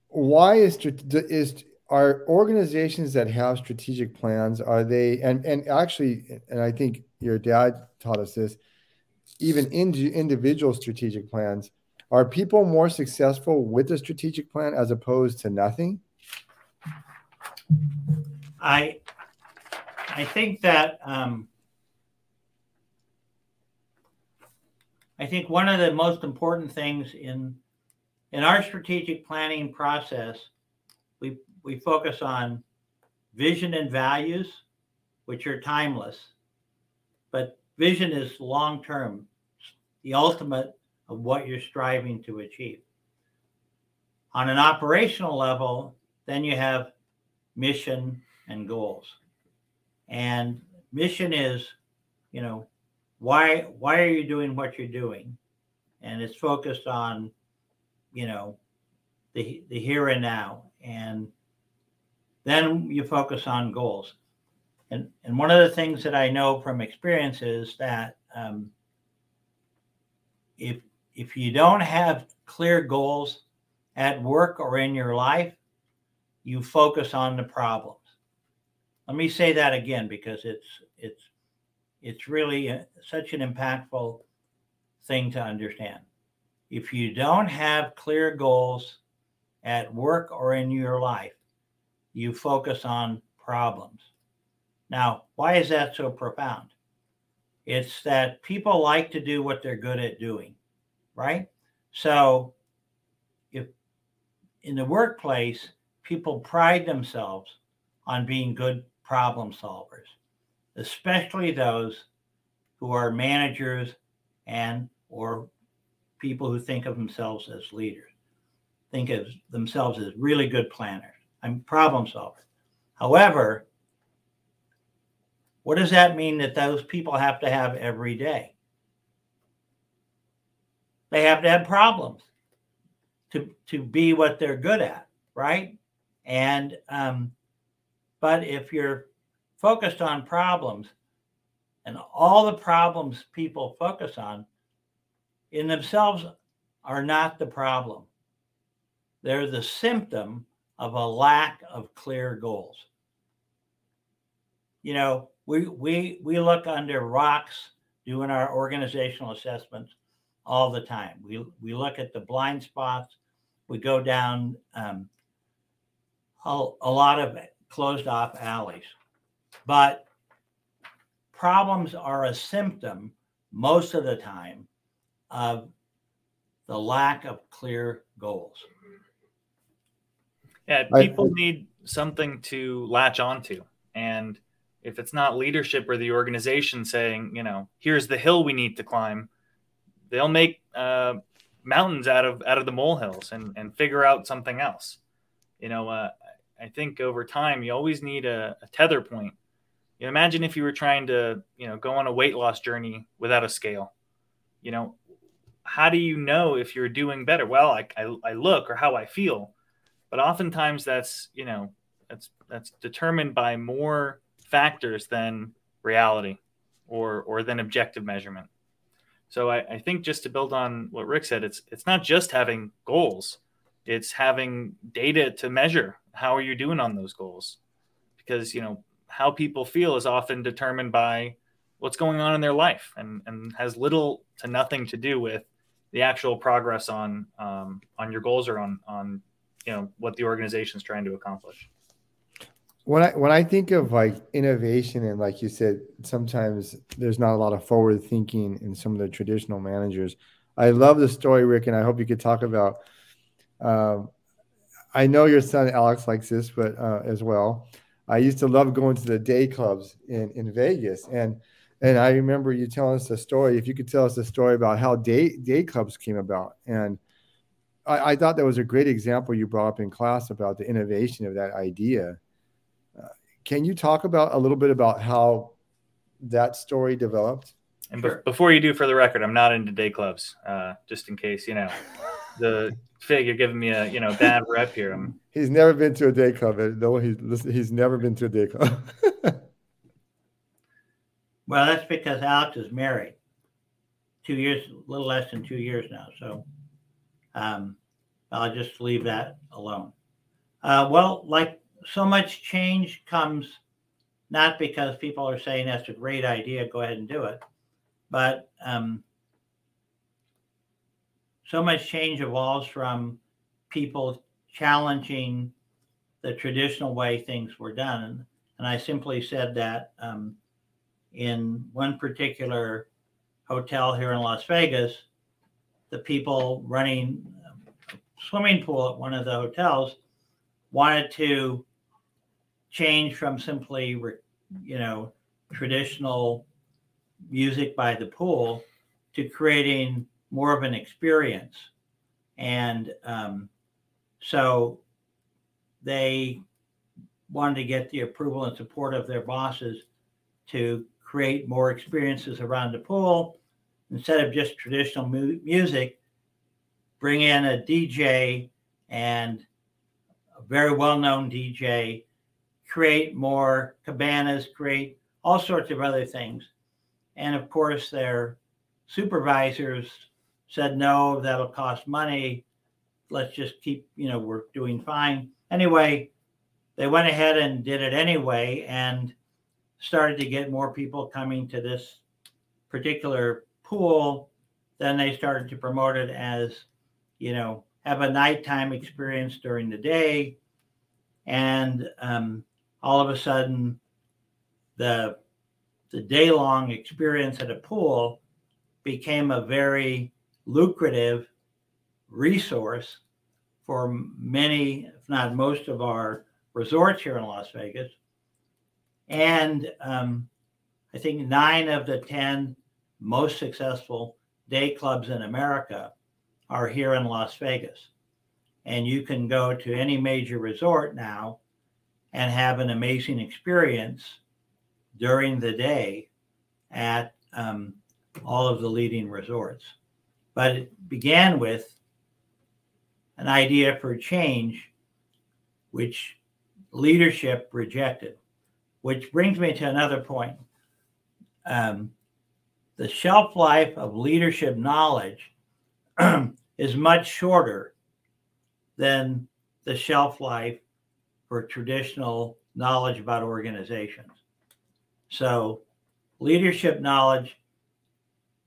why is is are organizations that have strategic plans are they and and actually and i think your dad taught us this even in individual strategic plans are people more successful with a strategic plan as opposed to nothing i i think that um, i think one of the most important things in in our strategic planning process, we, we focus on vision and values, which are timeless. But vision is long term, the ultimate of what you're striving to achieve. On an operational level, then you have mission and goals. And mission is, you know, why why are you doing what you're doing? And it's focused on you know, the the here and now, and then you focus on goals. And and one of the things that I know from experience is that um, if if you don't have clear goals at work or in your life, you focus on the problems. Let me say that again because it's it's it's really a, such an impactful thing to understand if you don't have clear goals at work or in your life, you focus on problems. Now, why is that so profound? It's that people like to do what they're good at doing, right? So, if in the workplace, people pride themselves on being good problem solvers, especially those who are managers and or people who think of themselves as leaders, think of themselves as really good planners. I'm problem solvers. However, what does that mean that those people have to have every day? They have to have problems to to be what they're good at, right? And um, but if you're focused on problems, and all the problems people focus on in themselves are not the problem. They're the symptom of a lack of clear goals. You know, we we we look under rocks doing our organizational assessments all the time. We we look at the blind spots. We go down um, a, a lot of closed off alleys, but problems are a symptom most of the time of the lack of clear goals. Yeah, people I, need something to latch onto. And if it's not leadership or the organization saying, you know, here's the hill we need to climb, they'll make uh, mountains out of out of the molehills and and figure out something else. You know, uh, I think over time you always need a, a tether point. You know, imagine if you were trying to, you know, go on a weight loss journey without a scale. You know, how do you know if you're doing better? Well, I, I, I look or how I feel, but oftentimes that's you know that's that's determined by more factors than reality or or than objective measurement. So I, I think just to build on what Rick said, it's it's not just having goals, it's having data to measure how are you doing on those goals, because you know how people feel is often determined by what's going on in their life and, and has little to nothing to do with the actual progress on um, on your goals or on on you know what the organization is trying to accomplish when I when I think of like innovation and like you said, sometimes there's not a lot of forward thinking in some of the traditional managers. I love the story, Rick, and I hope you could talk about. Um, I know your son Alex likes this, but uh, as well, I used to love going to the day clubs in in Vegas, and and I remember you telling us a story. If you could tell us a story about how day day clubs came about, and I, I thought that was a great example you brought up in class about the innovation of that idea. Can you talk about a little bit about how that story developed? And be- before you do, for the record, I'm not into day clubs. Uh, just in case, you know, the fig you're giving me a you know bad rep here. I'm... (laughs) He's never been to a day club. No, he's he's never been to a day club. (laughs) Well, that's because Alex is married. Two years, a little less than two years now. So um, I'll just leave that alone. Uh, well, like so much change comes not because people are saying that's a great idea, go ahead and do it, but um, so much change evolves from people challenging the traditional way things were done. And I simply said that um, in one particular hotel here in Las Vegas, the people running a swimming pool at one of the hotels wanted to change from simply, you know, traditional music by the pool to creating more of an experience. And um, so they wanted to get the approval and support of their bosses to create more experiences around the pool instead of just traditional mu- music bring in a dj and a very well-known dj create more cabanas create all sorts of other things. And of course their supervisors said no that'll cost money. Let's just keep you know we're doing fine. Anyway they went ahead and did it anyway and started to get more people coming to this particular pool, then they started to promote it as, you know, have a nighttime experience during the day. And um, all of a sudden, the the day long experience at a pool became a very lucrative resource for many, if not most, of our resorts here in Las Vegas. And um, I think nine of the 10 most successful day clubs in America are here in Las Vegas. And you can go to any major resort now and have an amazing experience during the day at um, all of the leading resorts. But it began with an idea for change, which leadership rejected, which brings me to another point. Um, the shelf life of leadership knowledge (clears throat) is much shorter than the shelf life for traditional knowledge about organizations. So, leadership knowledge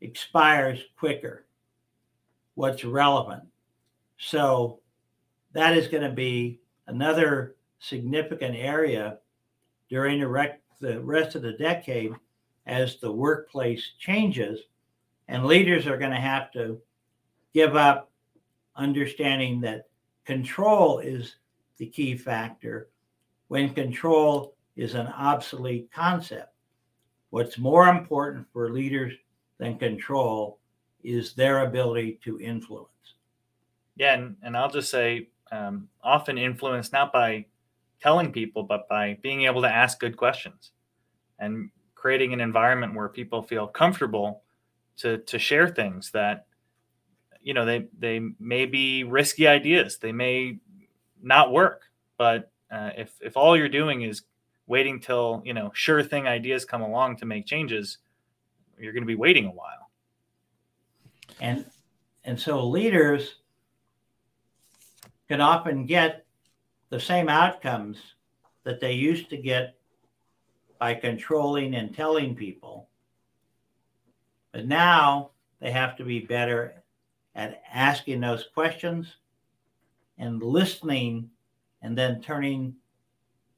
expires quicker. What's relevant? So, that is going to be another significant area during the, rec- the rest of the decade as the workplace changes. And leaders are going to have to give up understanding that control is the key factor when control is an obsolete concept. What's more important for leaders than control is their ability to influence. Yeah, and, and I'll just say um, often influence not by telling people, but by being able to ask good questions and creating an environment where people feel comfortable to to share things that you know they they may be risky ideas they may not work but uh, if if all you're doing is waiting till you know sure thing ideas come along to make changes you're going to be waiting a while and and so leaders can often get the same outcomes that they used to get by controlling and telling people. But now they have to be better at asking those questions and listening and then turning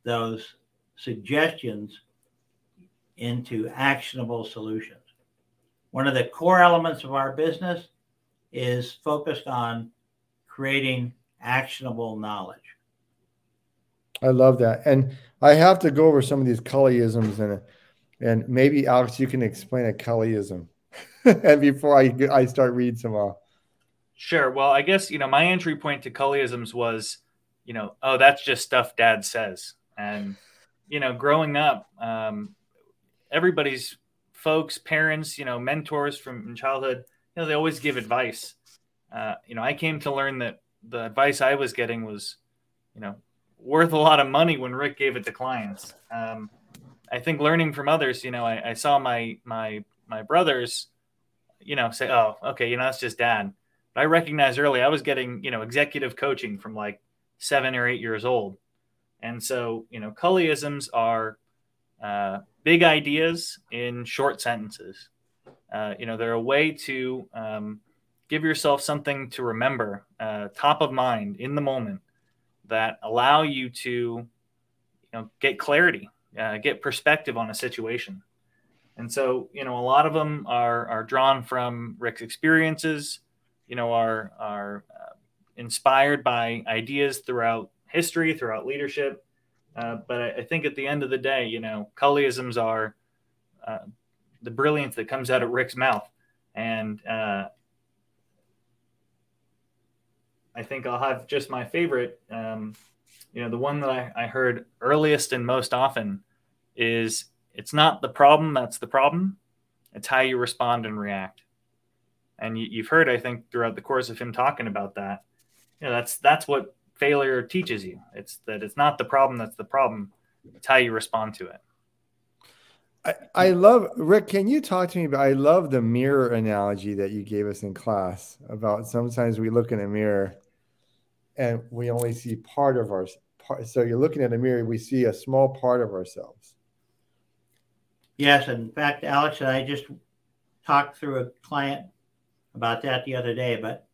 those suggestions into actionable solutions. One of the core elements of our business is focused on creating actionable knowledge. I love that. And I have to go over some of these Culleyisms and and maybe Alex, you can explain a Culleyism. and (laughs) before I I start reading some off. Sure. Well, I guess you know my entry point to Culleyisms was, you know, oh, that's just stuff Dad says, and you know, growing up, um, everybody's folks, parents, you know, mentors from childhood, you know, they always give advice. Uh, you know, I came to learn that the advice I was getting was, you know, worth a lot of money when Rick gave it to clients. Um, I think learning from others, you know, I, I, saw my my my brothers, you know, say, "Oh, okay, you know, that's just dad." But I recognized early I was getting, you know, executive coaching from like seven or eight years old, and so you know, Culleyisms are uh, big ideas in short sentences. Uh, you know, they're a way to um, give yourself something to remember, uh, top of mind in the moment that allow you to you know get clarity uh, get perspective on a situation and so you know a lot of them are are drawn from rick's experiences you know are are uh, inspired by ideas throughout history throughout leadership uh, but I, I, think at the end of the day you know culleyisms are uh, the brilliance that comes out of rick's mouth and uh, I think I'll have just my favorite. Um, you know, the one that I, I heard earliest and most often is it's not the problem that's the problem, it's how you respond and react. And you, have heard, I think, throughout the course of him talking about that. You know, that's that's what failure teaches you. It's that it's not the problem that's the problem; it's how you respond to it. I, I love Rick. Can you talk to me about? I love the mirror analogy that you gave us in class about sometimes we look in a mirror and we only see part of our part. So you're looking at a mirror, we see a small part of ourselves. Yes, in fact, Alex and I just talked through a client about that the other day. But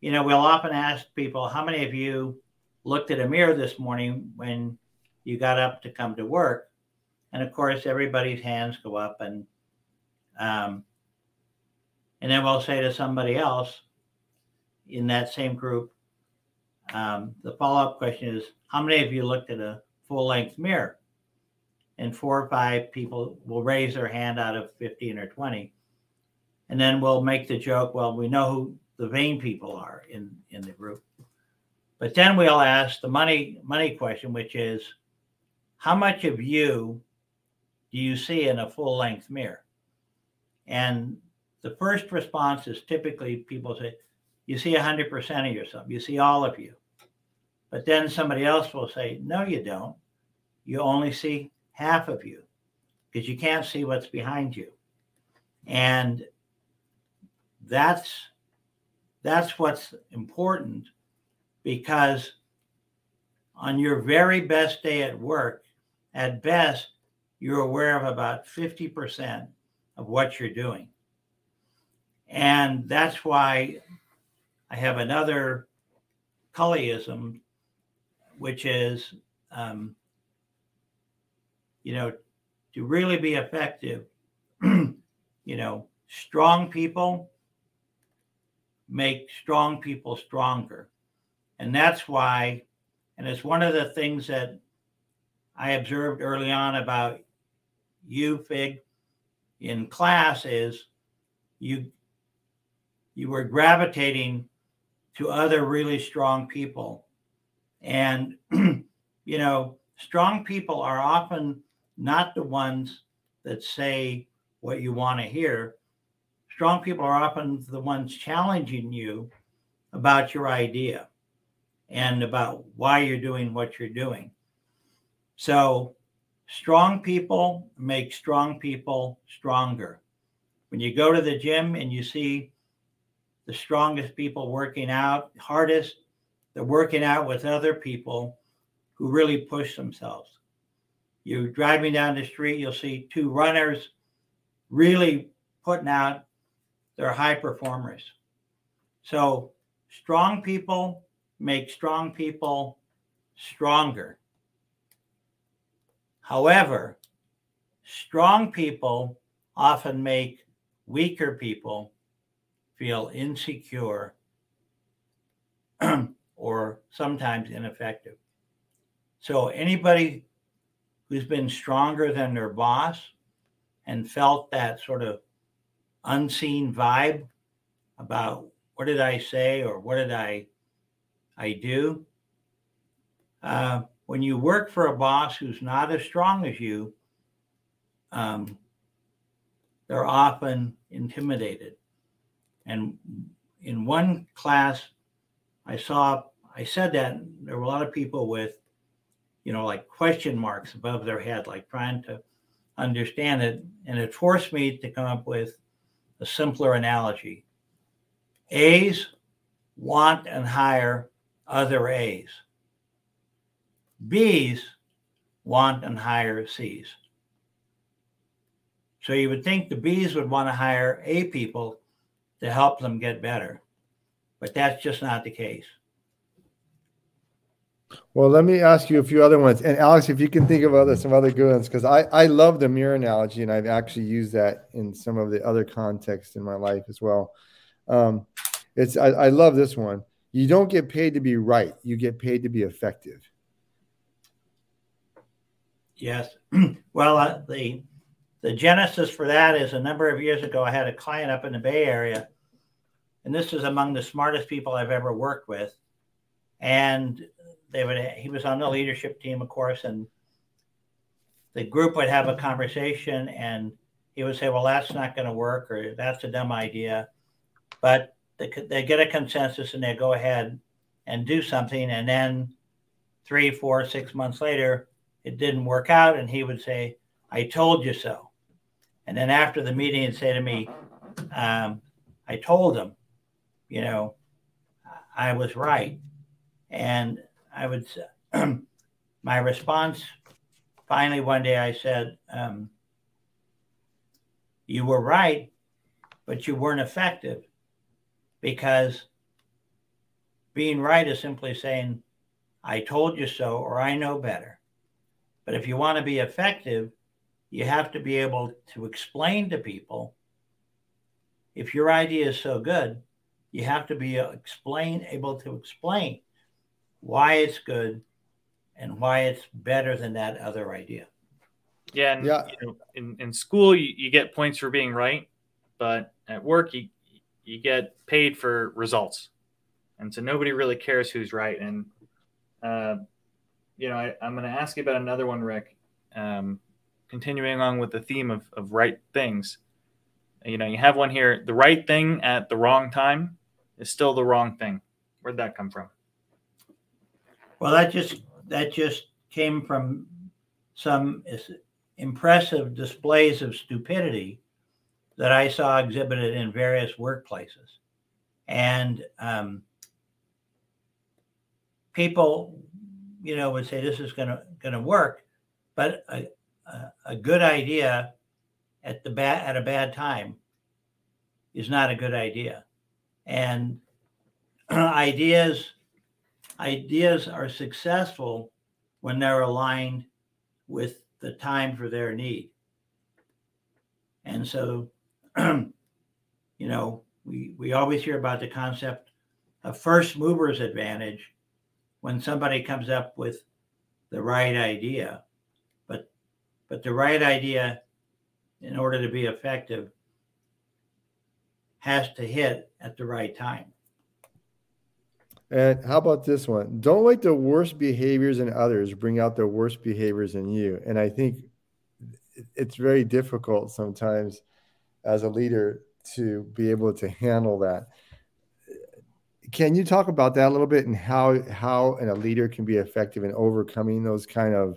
you know, we'll often ask people, "How many of you looked at a mirror this morning when you got up to come to work?" And of course, everybody's hands go up, and um, and then we'll say to somebody else in that same group, um, the follow up question is How many of you looked at a full length mirror? And four or five people will raise their hand out of 15 or 20. And then we'll make the joke well, we know who the vain people are in, in the group. But then we'll ask the money money question, which is how much of you do you see in a full length mirror? And the first response is typically people say, You see 100% of yourself, you see all of you. But then somebody else will say, No, you don't. You only see half of you because you can't see what's behind you. And that's that's what's important because on your very best day at work, at best, you're aware of about 50% of what you're doing. And that's why I have another Culleyism, which is, um, you know, to really be effective, (clears throat) you know, strong people make strong people stronger. And that's why, and it's one of the things that I observed early on about you, Fig, in class is you you were gravitating to other really strong people. And (clears throat) you know, strong people are often not the ones that say what you want to hear. Strong people are often the ones challenging you about your idea and about why you're doing what you're doing. So, strong people make strong people stronger. When you go to the gym and you see the strongest people working out, hardest, they're working out with other people who really push themselves. You're driving down the street, you'll see two runners really putting out their high performers. So, strong people make strong people stronger. However, strong people often make weaker people feel insecure (clears throat) or sometimes ineffective. So, anybody who's been stronger than their boss and felt that sort of unseen vibe about what did I say or what did I I do. Uh, when you work for a boss who's not as strong as you, um, they're often intimidated. And in one class, I saw, I said that there were a lot of people with, you know, like question marks above their head, like trying to understand it. And it forced me to come up with a simpler analogy. A's want and hire other A's. B's want and hire C's. So you would think the B's would want to hire A people to help them get better, but that's just not the case. Well, let me ask you a few other ones. And Alex, if you can think of other some other good ones, because I, I love the mirror analogy and I've actually used that in some of the other contexts in my life as well. Um, it's I, I love this one. You don't get paid to be right, you get paid to be effective. Yes. (clears throat) well, uh, the the genesis for that is a number of years ago. I had a client up in the Bay Area, and this is among the smartest people I've ever worked with. And they would he was on the leadership team, of course, and the group would have a conversation, and he would say, "Well, that's not going to work," or "That's a dumb idea," but they, they get a consensus and they go ahead and do something, and then three, four, six months later it didn't work out. And he would say, I told you so. And then after the meeting, he'd say to me, um, I told him, you know, I was right. And I would, say, (clears throat) my response finally one day I said, um, You were right, but you weren't effective because being right is simply saying, I told you so, or I know better. But if you want to be effective, you have to be able to explain to people if your idea is so good, you have to be explain able to explain why it's good and why it's better than that other idea. Yeah, and yeah. You know, in, in school you, you get points for being right, but at work you you get paid for results. And so nobody really cares who's right. And uh, you know, I, am going to ask you about another one, Rick. Um, continuing on with the theme of, of right things. you know, you have one here. The right thing at the wrong time is still the wrong thing. Where'd that come from? Well, that just that just came from some impressive displays of stupidity that I saw exhibited in various workplaces, and um, people, you know, would say this is going to going to work, but a, a, a good idea at the bad at a bad time is not a good idea, and (clears throat) ideas ideas are successful when they're aligned with the time for their need. And so, (clears throat) you know, we, we always hear about the concept of first mover's advantage when somebody comes up with the right idea. But but the right idea, in order to be effective, has to hit at the right time. And how about this one? Don't let the worst behaviors in others bring out the worst behaviors in you. And I think it's very difficult sometimes as a leader to be able to handle that. Can you talk about that a little bit and how how and a leader can be effective in overcoming those kind of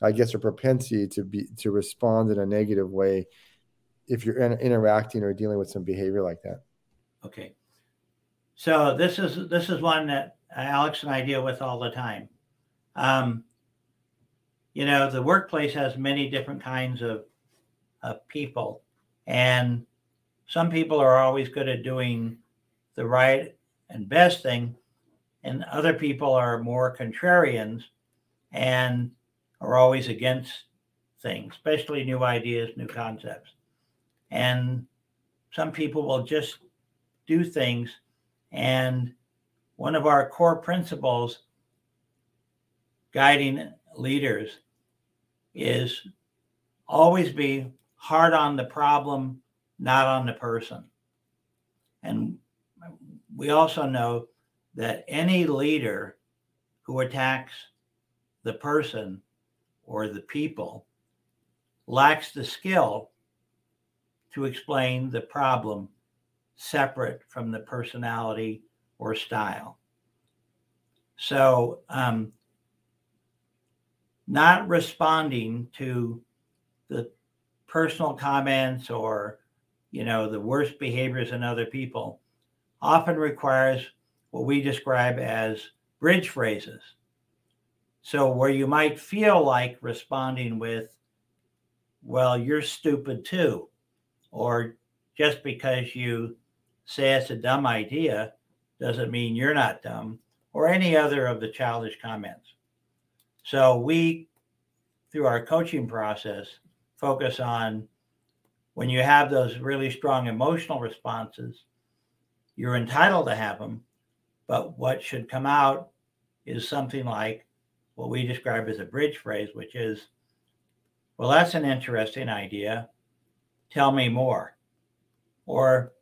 I guess a propensity to be to respond in a negative way if you're in, interacting or dealing with some behavior like that? Okay. So this is this is one that Alex and I deal with all the time. Um, you know, the workplace has many different kinds of, of people, and some people are always good at doing the right and best thing, and other people are more contrarians and are always against things, especially new ideas, new concepts. And some people will just do things and one of our core principles guiding leaders is always be hard on the problem, not on the person. And we also know that any leader who attacks the person or the people lacks the skill to explain the problem separate from the personality or style. So, um, not responding to the personal comments or you know the worst behaviors in other people often requires what we describe as bridge phrases so where you might feel like responding with well you're stupid too or just because you say it's a dumb idea doesn't mean you're not dumb or any other of the childish comments. So we, through our coaching process, focus on when you have those really strong emotional responses, you're entitled to have them, but what should come out is something like what we describe as a bridge phrase, which is, well, that's an interesting idea. Tell me more. Or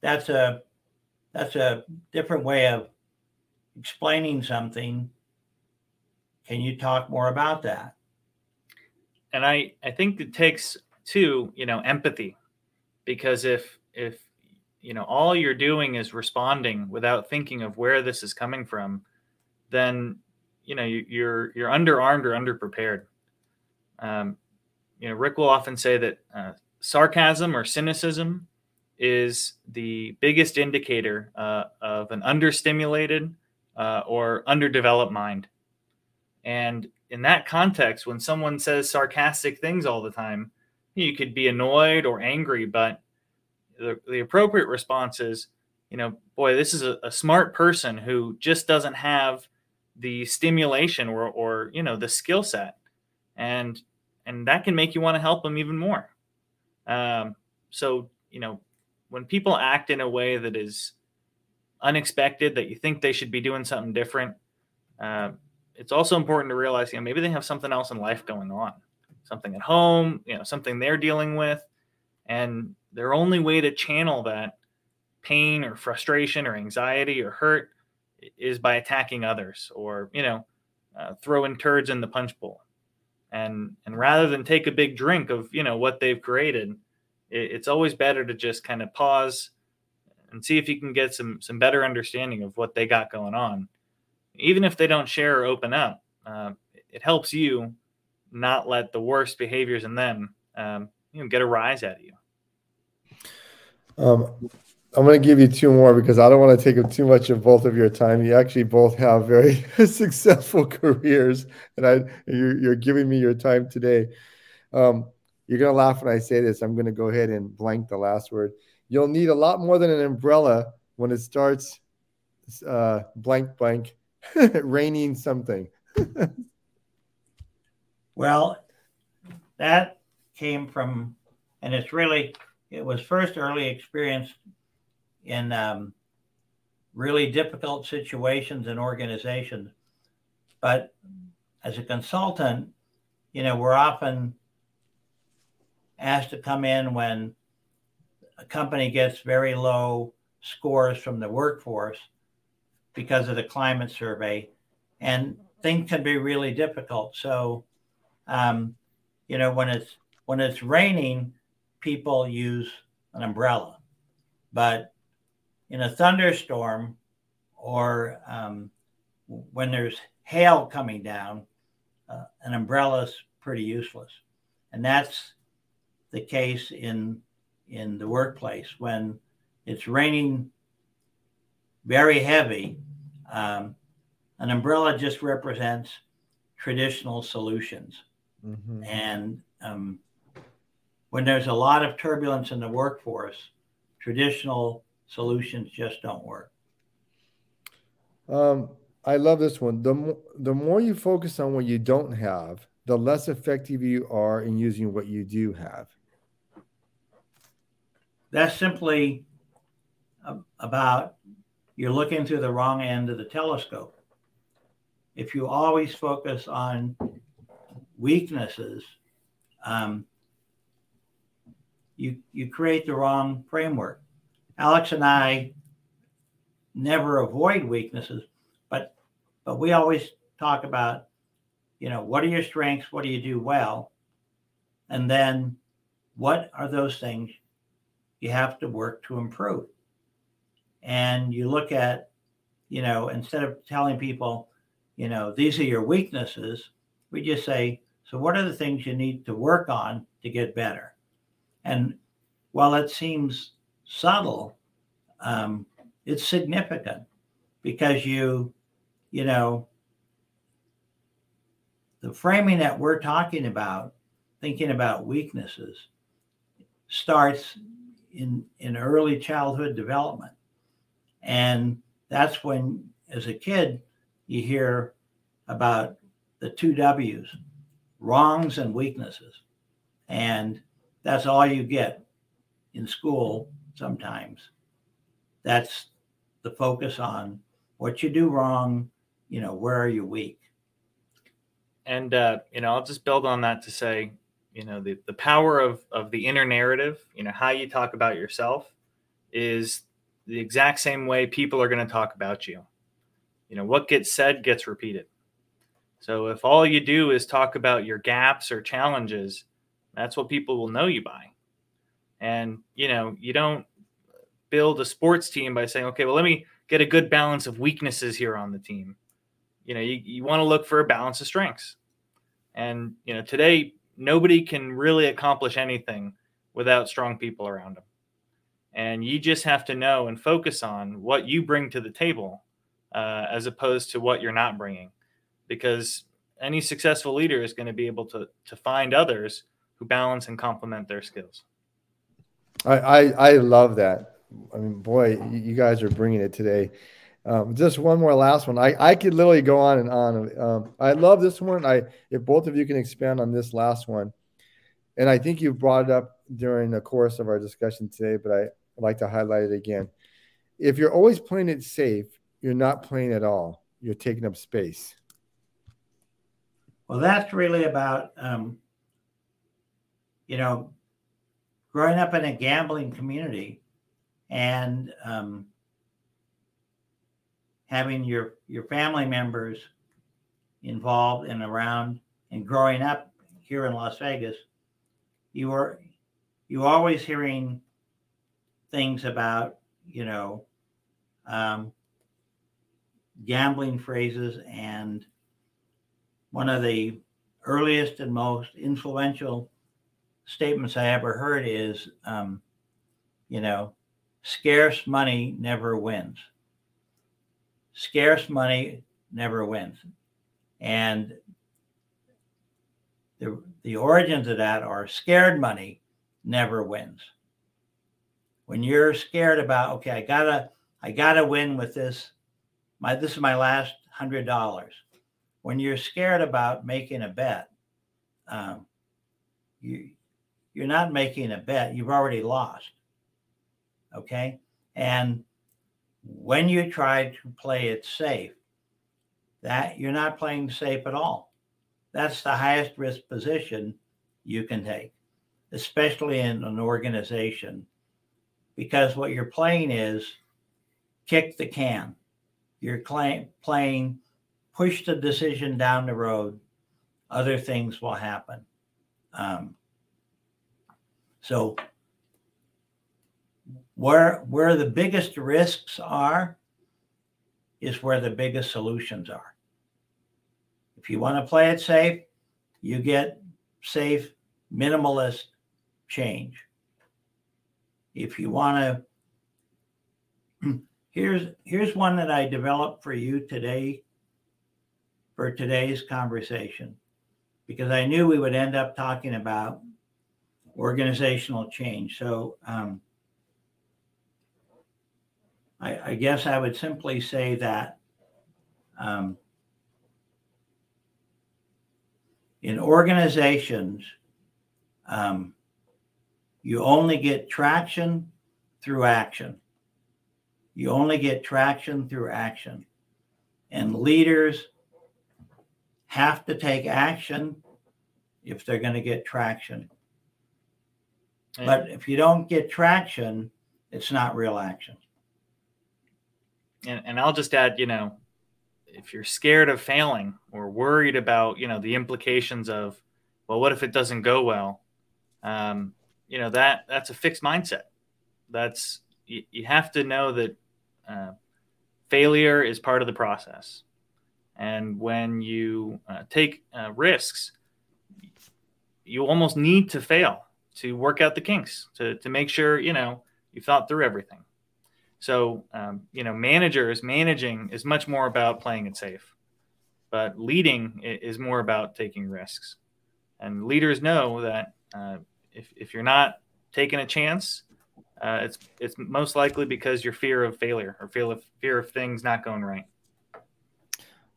that's a that's a different way of explaining something. Can you talk more about that? And I I think it takes too, you know, empathy because if if you know all you're doing is responding without thinking of where this is coming from, then you know you, you're you're underarmed or underprepared. Um, you know, Rick will often say that uh, sarcasm or cynicism is the biggest indicator uh, of an understimulated uh, or underdeveloped mind. And in that context, when someone says sarcastic things all the time, you could be annoyed or angry, but the, the appropriate response is, you know, boy, this is a, a smart person who just doesn't have the stimulation or, or you know, the skill set. And and that can make you want to help them even more. Um, so, you know, when people act in a way that is unexpected, that you think they should be doing something different, uh, it's also important to realize, you know, maybe they have something else in life going on, something at home, you know, something they're dealing with, and their only way to channel that pain or frustration or anxiety or hurt is by attacking others or you know uh, throwing turds in the punch bowl. And and rather than take a big drink of you know what they've created it, it's always better to just kind of pause and see if you can get some some better understanding of what they got going on. Even if they don't share or open up, uh, it helps you not let the worst behaviors in them um, you know get a rise out of you. Um, I'm going to give you two more because I don't want to take up too much of both of your time. You actually both have very (laughs) successful (laughs) careers, and I you're, you're giving me your time today. Um, you're going to laugh when I say this. I'm going to go ahead and blank the last word. You'll need a lot more than an umbrella when it starts uh, blank blank (laughs) raining something. (laughs) well, that came from, and it's really, it was first early experience in um, really difficult situations and organizations. But as a consultant, you know, we're often asked to come in when a company gets very low scores from the workforce because of the climate survey, and things can be really difficult. So, um, you know, when it's when it's raining, people use an umbrella, but in a thunderstorm or um, when there's hail coming down, uh, an umbrella is pretty useless, and that's the case in in the workplace when it's raining very heavy. Um, an umbrella just represents traditional solutions. Mm-hmm. And um, when there's a lot of turbulence in the workforce, traditional solutions just don't work. Um, I love this one. The, mo- the more you focus on what you don't have, the less effective you are in using what you do have. That's simply about you're looking through the wrong end of the telescope. If you always focus on weaknesses, um, you you create the wrong framework. Alex and I never avoid weaknesses, but but we always talk about, you know, what are your strengths? What do you do well? And then what are those things you have to work to improve? And you look at, you know, instead of telling people, you know, these are your weaknesses, we just say, so what are the things you need to work on to get better? And while it seems subtle, um, it's significant because you, you know, the framing that we're talking about, thinking about weaknesses, starts in in early childhood development, and that's when, as a kid, you hear about the two W's, wrongs and weaknesses, and that's all you get in school sometimes. That's the focus on what you do wrong, you know, where are you weak? And, uh, you know, I'll just build on that to say, you know, the, the power of, of the inner narrative, you know, how you talk about yourself is the exact same way people are going to talk about you. You know, what gets said gets repeated. So if all you do is talk about your gaps or challenges, that's what people will know you by. And, you know, you don't build a sports team by saying, okay, well, let me get a good balance of weaknesses here on the team. You know, you, you want to look for a balance of strengths. And, you know, today, nobody can really accomplish anything without strong people around them. And you just have to know and focus on what you bring to the table uh, as opposed to what you're not bringing. Because any successful leader is going to be able to, to find others who balance and complement their skills. I, I, I love that. I mean, boy, you guys are bringing it today. Um, just one more last one. I, I could literally go on and on. Um, I love this one. I if both of you can expand on this last one, and I think you brought it up during the course of our discussion today, but I, like to highlight it again. If you're always playing it safe, you're not playing at all. You're taking up space. Well, that's really about, um, you know, growing up in a gambling community and um, having your your family members involved and around and growing up here in Las Vegas, you were you always hearing things about, you know, um, gambling phrases. And one of the earliest and most influential statements I ever heard is, um, you know, scarce money never wins. Scarce money never wins. And the, the origins of that are scared money never wins. When you're scared about, okay, I gotta, I gotta win with this. My this is my last hundred dollars. When you're scared about making a bet, um, you you're not making a bet. You've already lost. Okay, and when you try to play it safe, that you're not playing safe at all. That's the highest risk position you can take, especially in an organization, because what you're playing is kick the can. You're playing push the decision down the road. Other things will happen. Um, so where where the biggest risks are is where the biggest solutions are. If you want to play it safe, you get safe, minimalist change. If you want (clears throat) to, here's here's one that I developed for you today for today's conversation because I knew we would end up talking about organizational change. So um, I, I, guess I would simply say that um, in organizations, um, you only get traction through action. You only get traction through action. And leaders have to take action if they're going to get traction. but if you don't get traction, it's not real action. And, and I'll just add, you know, if you're scared of failing or worried about you know the implications of well what if it doesn't go well? Um, you know that that's a fixed mindset. That's you, you have to know that uh, failure is part of the process. And when you uh, take uh, risks you almost need to fail to work out the kinks to, to make sure you know you thought through everything so, um, you know, managers managing is much more about playing it safe, but leading is more about taking risks. And leaders know that uh, if, if you're not taking a chance, uh, it's it's most likely because you're fear of failure or fear of fear of things not going right.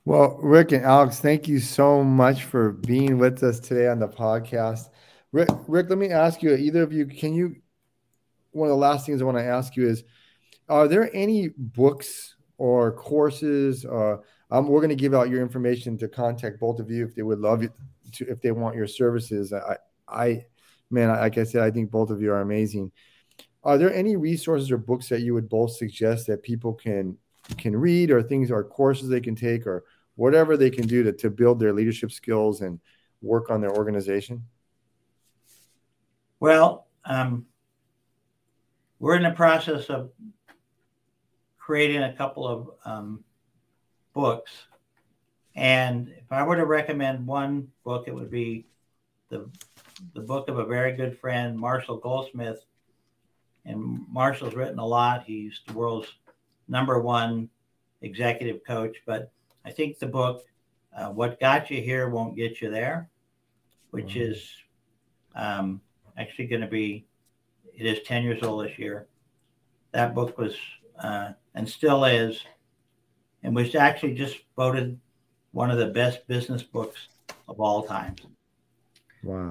Well, Rick and Alex, thank you so much for being with us today on the podcast. Rick, Rick, let me ask you, either of you, can you? One of the last things I want to ask you is are there any books or courses? Uh, um, we're going to give out your information to contact both of you if they would love you to, if they want your services. I, I, man, like I said, I think both of you are amazing. Are there any resources or books that you would both suggest that people can can read, or things, or courses they can take, or whatever they can do to, to build their leadership skills and work on their organization? Well, um, we're in the process of creating a couple of um, books. And if I were to recommend one book, it would be the the book of a very good friend, Marshall Goldsmith. And Marshall's written a lot. He's the world's number one executive coach. But I think the book, uh, What Got You Here Won't Get You There, which mm-hmm. is um, actually going to be, it is 10 years old this year. That book was uh, and still is, and was actually just voted one of the best business books of all time. Wow.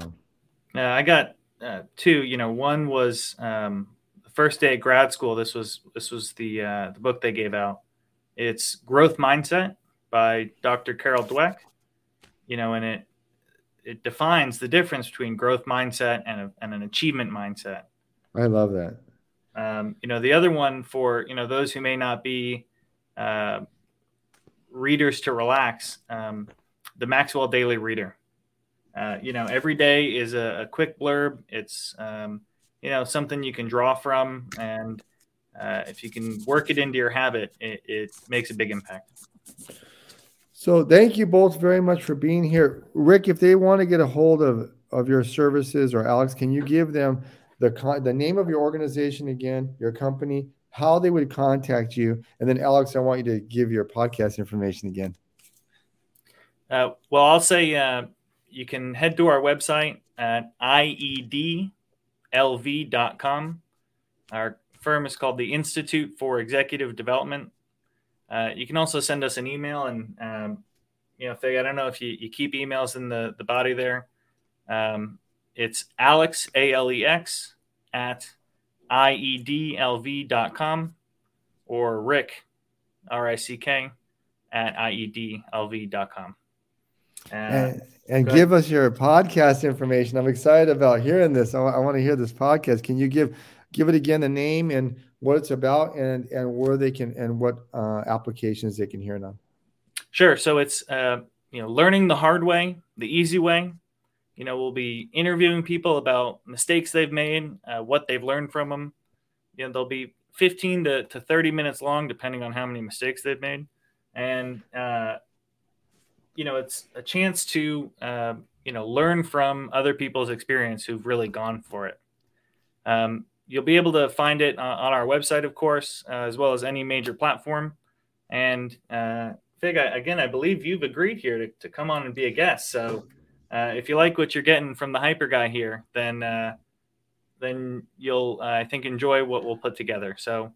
Yeah, I got uh, two. You know, one was um, the first day at grad school. This was this was the uh, the book they gave out. It's Growth Mindset by Dr. Carol Dweck. You know, and it it defines the difference between growth mindset and, a, and an achievement mindset. I love that. Um, you know, the other one for you know those who may not be uh, readers to relax, um, the Maxwell Daily Reader. Uh, you know, every day is a, a, quick blurb. It's um, you know something you can draw from, and uh, if you can work it into your habit, it, it makes a big impact. So thank you both very much for being here. Rick, if they want to get a hold of, of your services or Alex, can you give them the the name of your organization again, your company, how they would contact you, and then Alex, I want you to give your podcast information again. Uh, well, I'll say uh, you can head to our website at iedlv.com. Our firm is called the Institute for Executive Development. Uh, you can also send us an email, and um, you know, Fig, I don't know if you, you keep emails in the the body there. Um, it's Alex A L E X at iedlv.com or Rick R I C K at iedlv.com. Uh, and, and give us your podcast information. I'm excited about hearing this. I, I want to hear this podcast. Can you give give it again the name and what it's about and and where they can and what uh, applications they can hear it on? Sure. So it's uh, you know learning the hard way, the easy way. You know, we'll be interviewing people about mistakes they've made, uh, what they've learned from them. You know, they'll be 15 to, to 30 minutes long, depending on how many mistakes they've made. And uh, you know, it's a chance to, uh, you know, learn from other people's experience who've really gone for it. Um, you'll be able to find it on our website, of course, uh, as well as any major platform. And uh, Fig, I, again, I believe you've agreed here to, to come on and be a guest. So uh, if you like what you're getting from the hyper guy here, then uh, then you'll, uh, I think, enjoy what we'll put together. So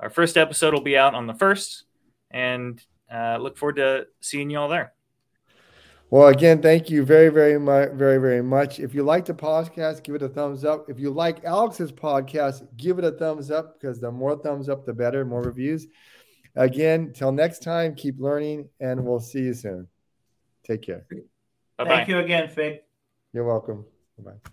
our first episode will be out on the first, and uh, look forward to seeing you all there. Well, again, thank you very, very much, very, very much. If you like the podcast, give it a thumbs up. If you like Alex's podcast, give it a thumbs up because the more thumbs up, the better, more reviews. Again, till next time, keep learning, and we'll see you soon. Take care. Bye-bye. Thank you again, Fig. You're welcome. Bye bye.